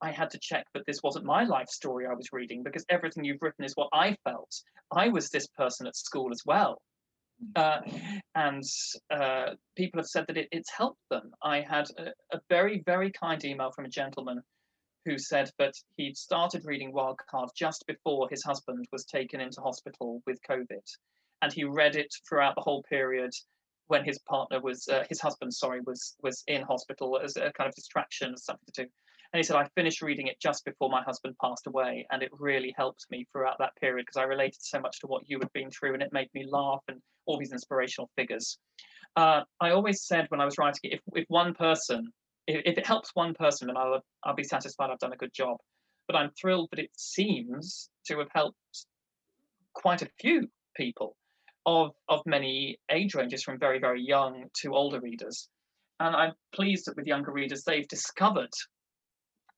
I had to check that this wasn't my life story I was reading because everything you've written is what I felt. I was this person at school as well. Uh, and uh, people have said that it, it's helped them. I had a, a, very, very kind email from a gentleman who said that he'd started reading Wildcard just before his husband was taken into hospital with COVID. And he read it throughout the whole period when his partner was uh, his husband sorry was was in hospital as a kind of distraction as something to do. And he said i finished reading it just before my husband passed away and it really helped me throughout that period because i related so much to what you had been through and it made me laugh and all these inspirational figures. Uh, i always said when i was writing it if, if one person if, if it helps one person then I'll, I'll be satisfied i've done a good job. But i'm thrilled that it seems to have helped quite a few people of, of many age ranges from very, very young to older readers. And I'm pleased that with younger readers, they've discovered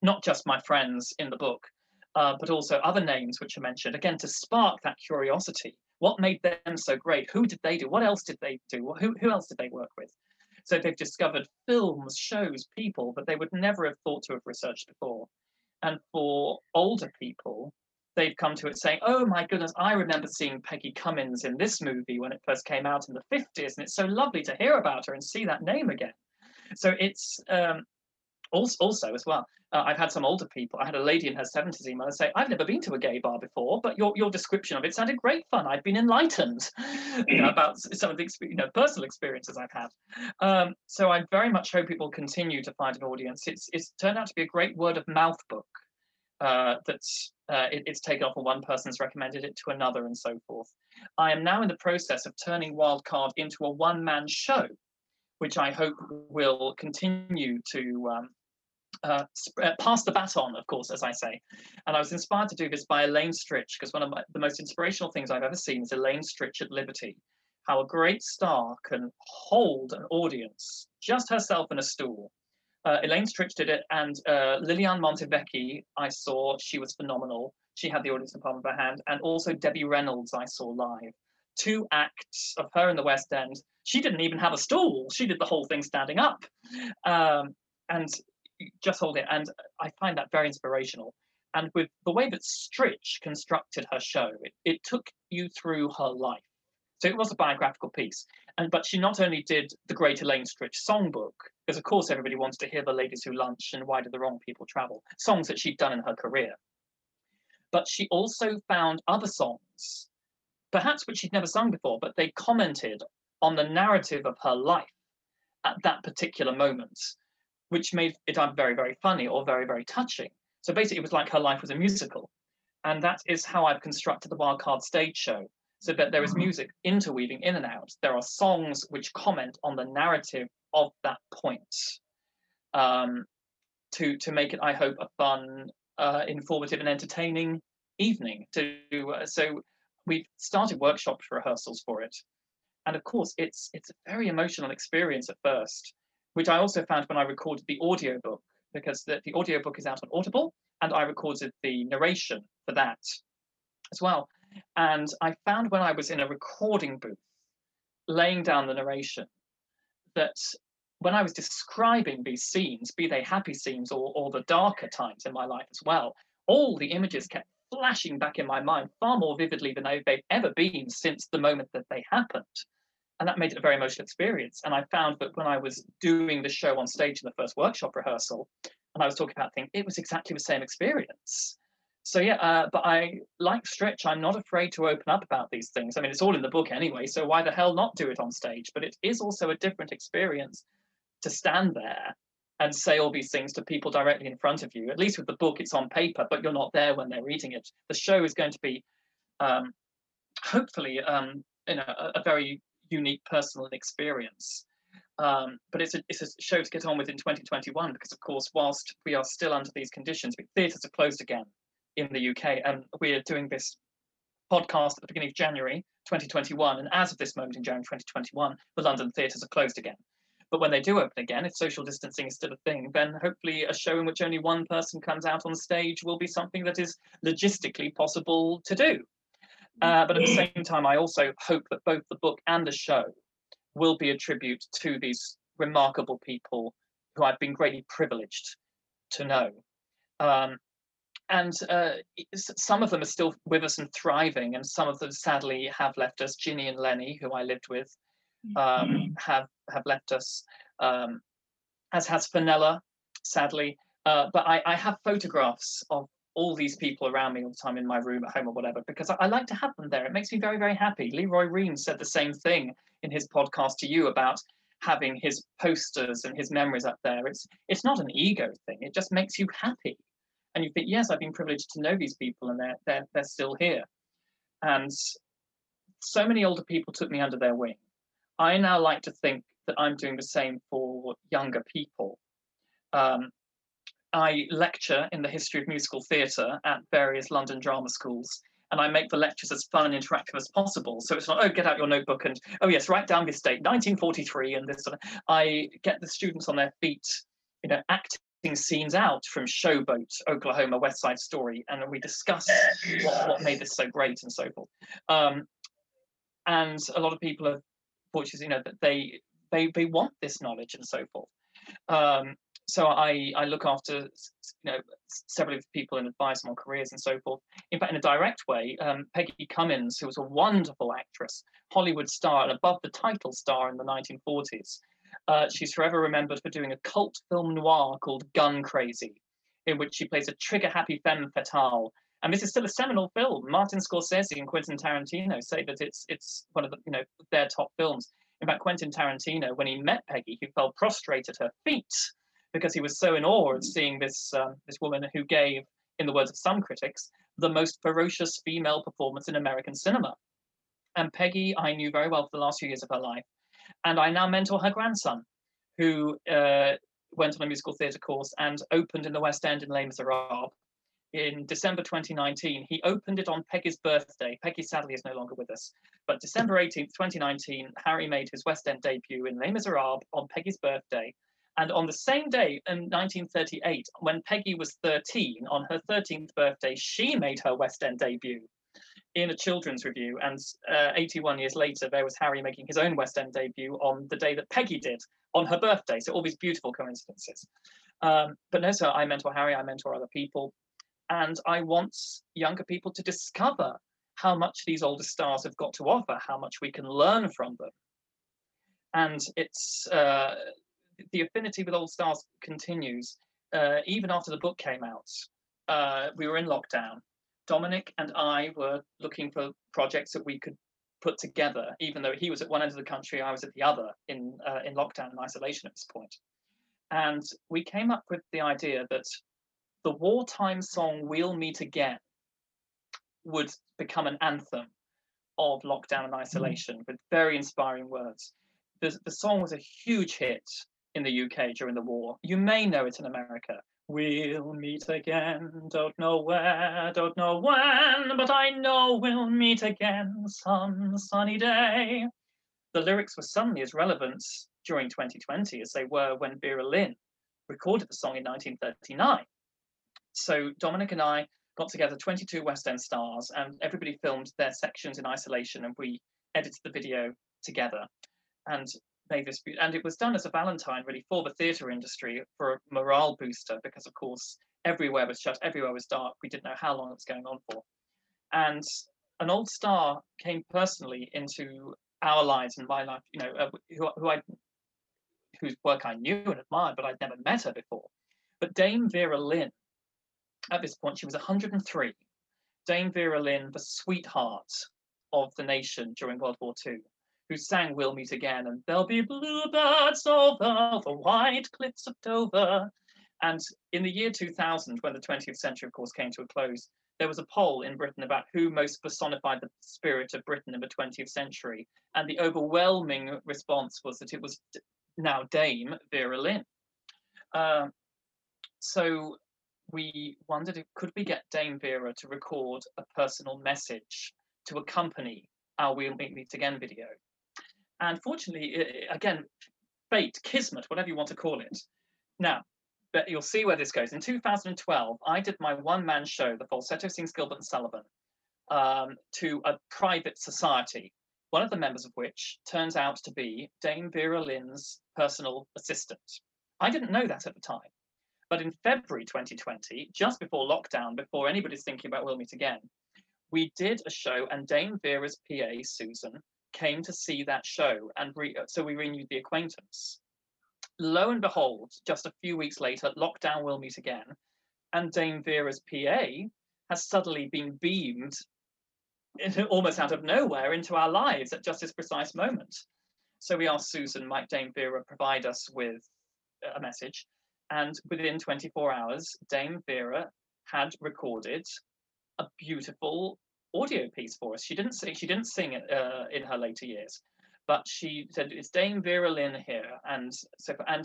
not just my friends in the book, uh, but also other names which are mentioned, again, to spark that curiosity. What made them so great? Who did they do? What else did they do? Who, who else did they work with? So they've discovered films, shows, people that they would never have thought to have researched before. And for older people, they've come to it saying, "Oh my goodness, I remember seeing Peggy Cummins in this movie when it first came out in the 50s, and it's so lovely to hear about her and see that name again." So it's um, also, also as well. Uh, I've had some older people. I had a lady in her 70s email and say, "I've never been to a gay bar before, but your your description of it sounded great fun. I've been enlightened you know, about some of the you know personal experiences I've had." Um, so I very much hope will continue to find an audience. It's it's turned out to be a great word of mouth book uh, that's uh, it, it's taken off and one person's recommended it to another and so forth. I am now in the process of turning Wildcard into a one-man show, which I hope will continue to um, uh, uh, pass the baton, of course, as I say. And I was inspired to do this by Elaine Stritch, because one of my, the most inspirational things I've ever seen is Elaine Stritch at Liberty. How a great star can hold an audience, just herself in a stool, uh, Elaine Stritch did it, and uh, Liliane Montevecchi, I saw, she was phenomenal. She had the audience in the palm of her hand, and also Debbie Reynolds, I saw live. Two acts of her in the West End. She didn't even have a stool. She did the whole thing standing up, um, and just hold it. And I find that very inspirational. And with the way that Stritch constructed her show, it, it took you through her life. So it was a biographical piece. And but she not only did the Great Elaine Stritch songbook, because of course everybody wanted to hear the ladies who lunch and why Do the wrong people travel, songs that she'd done in her career. But she also found other songs, perhaps which she'd never sung before, but they commented on the narrative of her life at that particular moment, which made it either very, very funny or very, very touching. So basically, it was like her life was a musical. And that is how I've constructed the Wildcard stage show so that there is music interweaving in and out. There are songs which comment on the narrative of that point um, to to make it, I hope, a fun, uh, informative, and entertaining evening. To uh, so we've started workshop rehearsals for it, and of course, it's it's a very emotional experience at first, which I also found when I recorded the audio book because the, the audiobook is out on Audible, and I recorded the narration for that as well. And I found when I was in a recording booth, laying down the narration, that when I was describing these scenes, be they happy scenes or, or the darker times in my life as well, all the images kept flashing back in my mind far more vividly than they've ever been since the moment that they happened. And that made it a very emotional experience. And I found that when I was doing the show on stage in the first workshop rehearsal, and I was talking about things, it was exactly the same experience. So yeah, uh, but I like Stritch. I'm not afraid to open up about these things. I mean, it's all in the book anyway, so why the hell not do it on stage? But it is also a different experience to stand there and say all these things to people directly in front of you. At least with the book, it's on paper, but you're not there when they're reading it. The show is going to be, um, hopefully, um, you know, a, a, very unique personal experience. Um, but it's a, it's a show to get on with in 2021 because, of course, whilst we are still under these conditions, theatres are closed again in the UK, and we're doing this podcast at the beginning of January 2021. And as of this moment in January 2021, the London theatres are closed again. But when they do open again, if social distancing is still a thing, then hopefully a show in which only one person comes out on stage will be something that is logistically possible to do. Uh, but at the same time, I also hope that both the book and the show will be a tribute to these remarkable people who I've been greatly privileged to know. Um, and uh, some of them are still with us and thriving, and some of them sadly have left us. Ginny and Lenny, who I lived with, um, mm-hmm. have have left us, um, as has Fenella, sadly. Uh, but I, I, have photographs of all these people around me all the time in my room at home or whatever because I, I like to have them there. It makes me very very happy. Lee Roy Reams said the same thing in his podcast to you about having his posters and his memories up there. It's it's not an ego thing. It just makes you happy, and you think, yes, I've been privileged to know these people, and they're they're they're still here. And so many older people took me under their wing I now like to think that I'm doing the same for younger people. Um, I lecture in the history of musical theatre at various London drama schools, and I make the lectures as fun and interactive as possible. So it's not, oh, get out your notebook and, oh, yes, write down this date, 1943, and this. Sort of, I get the students on their feet, you know, scenes out from Showboat, Oklahoma, West Side Story, and we discuss what, what made this so great and so forth. Um, and a lot of people have which is you know that they they they want this knowledge and so forth. Um, so I I look after you know several people and advise them on careers and so forth. In fact, in a direct way, um, Peggy Cummins, who was a wonderful actress, Hollywood star and above the title star in the 1940s. Uh, she's forever remembered for doing a cult film noir called Gun Crazy, in which she plays a trigger-happy femme fatale and this is still a seminal film. Martin Scorsese and Quentin Tarantino say that it's it's one of the you know their top films. In fact, Quentin Tarantino, when he met Peggy, he fell prostrate at her feet because he was so in awe of seeing this um, this woman who gave, in the words of some critics, the most ferocious female performance in American cinema. And Peggy, I knew very well for the last few years of her life, and I now mentor her grandson, who uh, went on a musical theatre course and opened in the West End in Les Miserables in December 2019. He opened it on Peggy's birthday. Peggy sadly is no longer with us. But December 18th, 2019, Harry made his West End debut in Les Miserables on Peggy's birthday. And on the same day in 1938, when Peggy was 13, on her 13th birthday, she made her West End debut in a children's revue. And uh, 81 years later, there was Harry making his own West End debut on the day that Peggy did on her birthday. So all these beautiful coincidences. Um, but no, so I mentor Harry, I mentor other people. And I want younger people to discover how much these older stars have got to offer, how much we can learn from them. And it's uh, the affinity with old stars continues. Uh, even after the book came out, uh, we were in lockdown. Dominic and I were looking for projects that we could put together, even though he was at one end of the country, I was at the other in uh, in lockdown and isolation at this point. And we came up with the idea that the wartime song We'll Meet Again would become an anthem of lockdown and mm-hmm. isolation with very inspiring words. The, the song was a huge hit in the UK during the war. You may know it in America. We'll meet again, don't know where, don't know when, but I know we'll meet again some sunny day. The lyrics were suddenly as relevant during 2020 as they were when Vera Lynn recorded the song in 1939. So Dominic and I got together 22 West End stars, and everybody filmed their sections in isolation, and we edited the video together and And it was done as a Valentine, really, for the theatre industry for a morale booster, because of course everywhere was shut, everywhere was dark. We didn't know how long it was going on for. And an old star came personally into our lives and my life, you know, uh, who, who I, whose work I knew and admired, but I'd never met her before. But Dame Vera Lynn, at this point, she was 103. Dame Vera Lynn, the sweetheart of the nation during World War II, who sang We'll Meet Again and There'll Be Bluebirds over the white cliffs of Dover. And in the year 2000, when the 20th century, of course, came to a close, there was a poll in Britain about who most personified the spirit of Britain in the 20th century. And the overwhelming response was that it was now Dame Vera Lynn. Uh, so we wondered if could we get Dame Vera to record a personal message to accompany our We'll Meet, Meet Again video. And fortunately, again, fate, kismet, whatever you want to call it. Now, but you'll see where this goes. In 2012, I did my one-man show, The Falsetto Sings Gilbert and Sullivan, um, to a private society, one of the members of which turns out to be Dame Vera Lynn's personal assistant. I didn't know that at the time. But in February 2020, just before lockdown, before anybody's thinking about We'll Meet Again, we did a show and Dame Vera's PA, Susan, came to see that show. And re- uh, so we renewed the acquaintance. Lo and behold, just a few weeks later, lockdown will meet again. And Dame Vera's PA has suddenly been beamed almost out of nowhere into our lives at just this precise moment. So we asked Susan, might Dame Vera provide us with a message? And within 24 hours, Dame Vera had recorded a beautiful audio piece for us. She didn't sing. She didn't sing it uh, in her later years, but she said it's Dame Vera Lynn here, and so and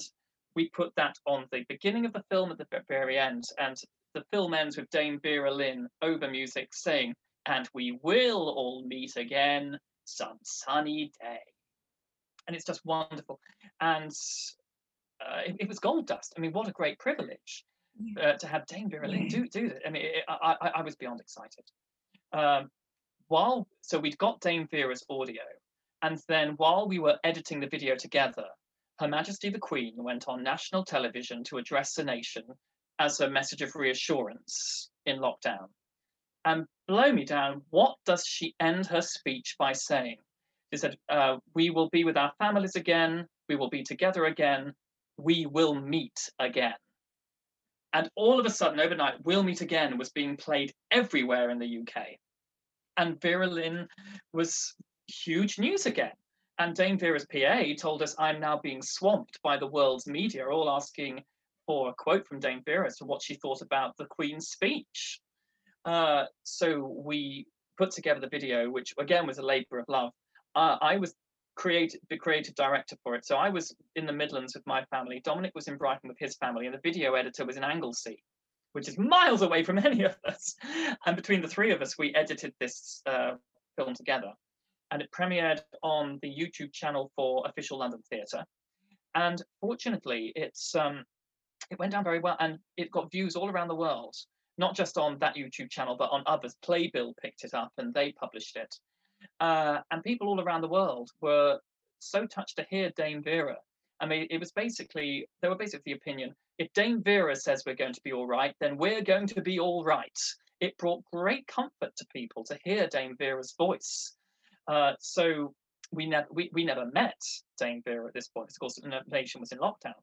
we put that on the beginning of the film at the very end, and the film ends with Dame Vera Lynn over music saying, "And we will all meet again some sunny day," and it's just wonderful, and uh, it, it was gold dust. I mean, what a great privilege uh, to have Dame Vera Lynn do do that. I mean, it, I, I, I was beyond excited. Um, while so we'd got Dame Vera's audio, and then while we were editing the video together, Her Majesty the Queen went on national television to address the nation as a message of reassurance in lockdown. And blow me down, what does she end her speech by saying? She said, uh, We will be with our families again, we will be together again, we will meet again. And all of a sudden, overnight, We'll Meet Again was being played everywhere in the UK. And Vera Lynn was huge news again. And Dame Vera's PA told us, I'm now being swamped by the world's media, all asking for a quote from Dame Vera as to what she thought about the Queen's speech. Uh, so we put together the video, which again was a labor of love. Uh, I was creative, the creative director for it. So I was in the Midlands with my family. Dominic was in Brighton with his family, and the video editor was in Anglesey, which is miles away from any of us. And between the three of us, we edited this uh, film together. And it premiered on the YouTube channel for Official London Theatre. And fortunately, it's um, it went down very well, and it got views all around the world. Not just on that YouTube channel, but on others. Playbill picked it up and they published it. Uh, and people all around the world were so touched to hear Dame Vera. I mean, it was basically, they were basically the opinion if Dame Vera says we're going to be all right, then we're going to be all right. It brought great comfort to people to hear Dame Vera's voice. Uh, so we never we, we never met Dame Vera at this point. Of course, the nation was in lockdown,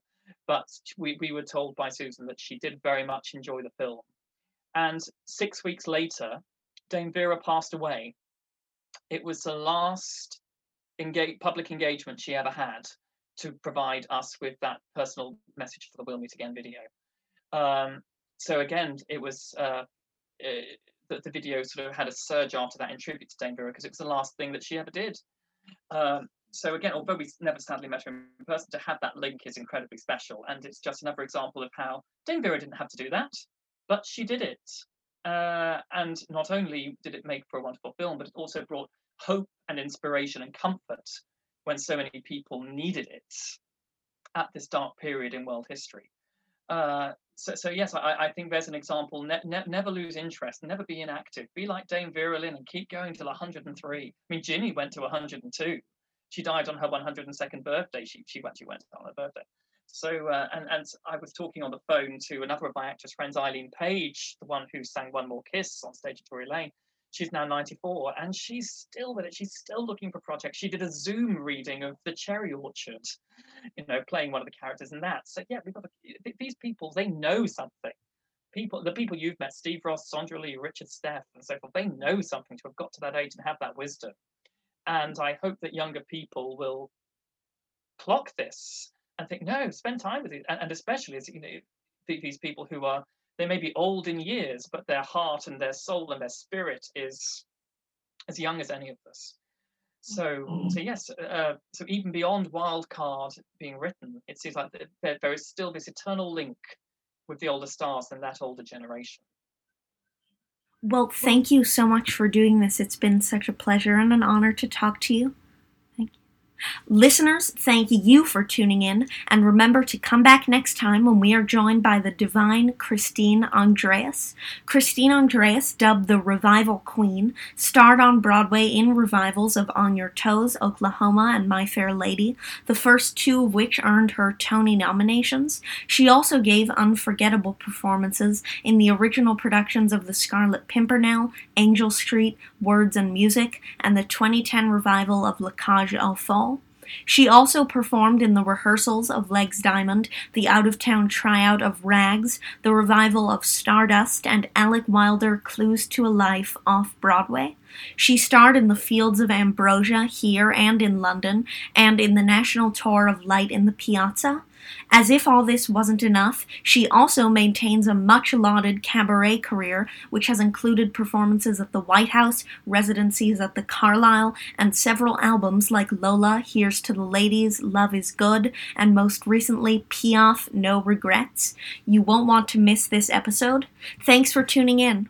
but we, we were told by Susan that she did very much enjoy the film. And six weeks later, Dame Vera passed away it was the last engage, public engagement she ever had to provide us with that personal message for the We'll Meet Again video. Um, so again, it was uh, the, the, video sort of had a surge after that in tribute to Dame Vera because it was the last thing that she ever did. Um, so again, although we never sadly met her in person, to have that link is incredibly special, and it's just another example of how Dame Vera didn't have to do that, but she did it. Uh, and not only did it make for a wonderful film, but it also brought hope and inspiration and comfort when so many people needed it at this dark period in world history. Uh, so, so yes, I, I think there's an example. Ne- ne- never lose interest, never be inactive. Be like Dame Vera Lynn and keep going till 103. I mean, Ginny went to 102. She died on her 102nd birthday. She she went she went on her birthday. So uh, and and I was talking on the phone to another of my actress friends, Eileen Page, the one who sang One More Kiss on stage at Tory Lane. She's now 94 and she's still with it. She's still looking for projects. She did a Zoom reading of The Cherry Orchard, you know, playing one of the characters in that. So yeah, we've got to, these people. They know something. People, the people you've met, Steve Ross, Sondra Lee, Richard Steff, and so forth. They know something to have got to that age and have that wisdom. And I hope that younger people will clock this and think, no, spend time with it, and, and especially as you know, these people who are they may be old in years, but their heart and their soul and their spirit is as young as any of us. So, so yes, uh, so even beyond Wildcard being written, it seems like there, there is still this eternal link with the older stars and that older generation. Well, thank you so much for doing this. It's been such a pleasure and an honor to talk to you. Listeners, thank you for tuning in, and remember to come back next time when we are joined by the divine Christine Andreas. Christine Andreas, dubbed the Revival Queen, starred on Broadway in revivals of On Your Toes, Oklahoma, and My Fair Lady, the first two of which earned her Tony nominations. She also gave unforgettable performances in the original productions of The Scarlet Pimpernel, Angel Street, Words and Music, and the 2010 revival of La Cage aux Folles. She also performed in the rehearsals of Legs Diamond, the out of town tryout of Rags, the revival of Stardust, and Alec Wilder Clues to a Life off Broadway. She starred in the Fields of Ambrosia here and in London, and in the national tour of Light in the Piazza. As if all this wasn't enough, she also maintains a much lauded cabaret career, which has included performances at the White House, residencies at the Carlyle, and several albums like Lola, Here's to the Ladies, Love is Good, and most recently Piaf, No Regrets. You won't want to miss this episode. Thanks for tuning in.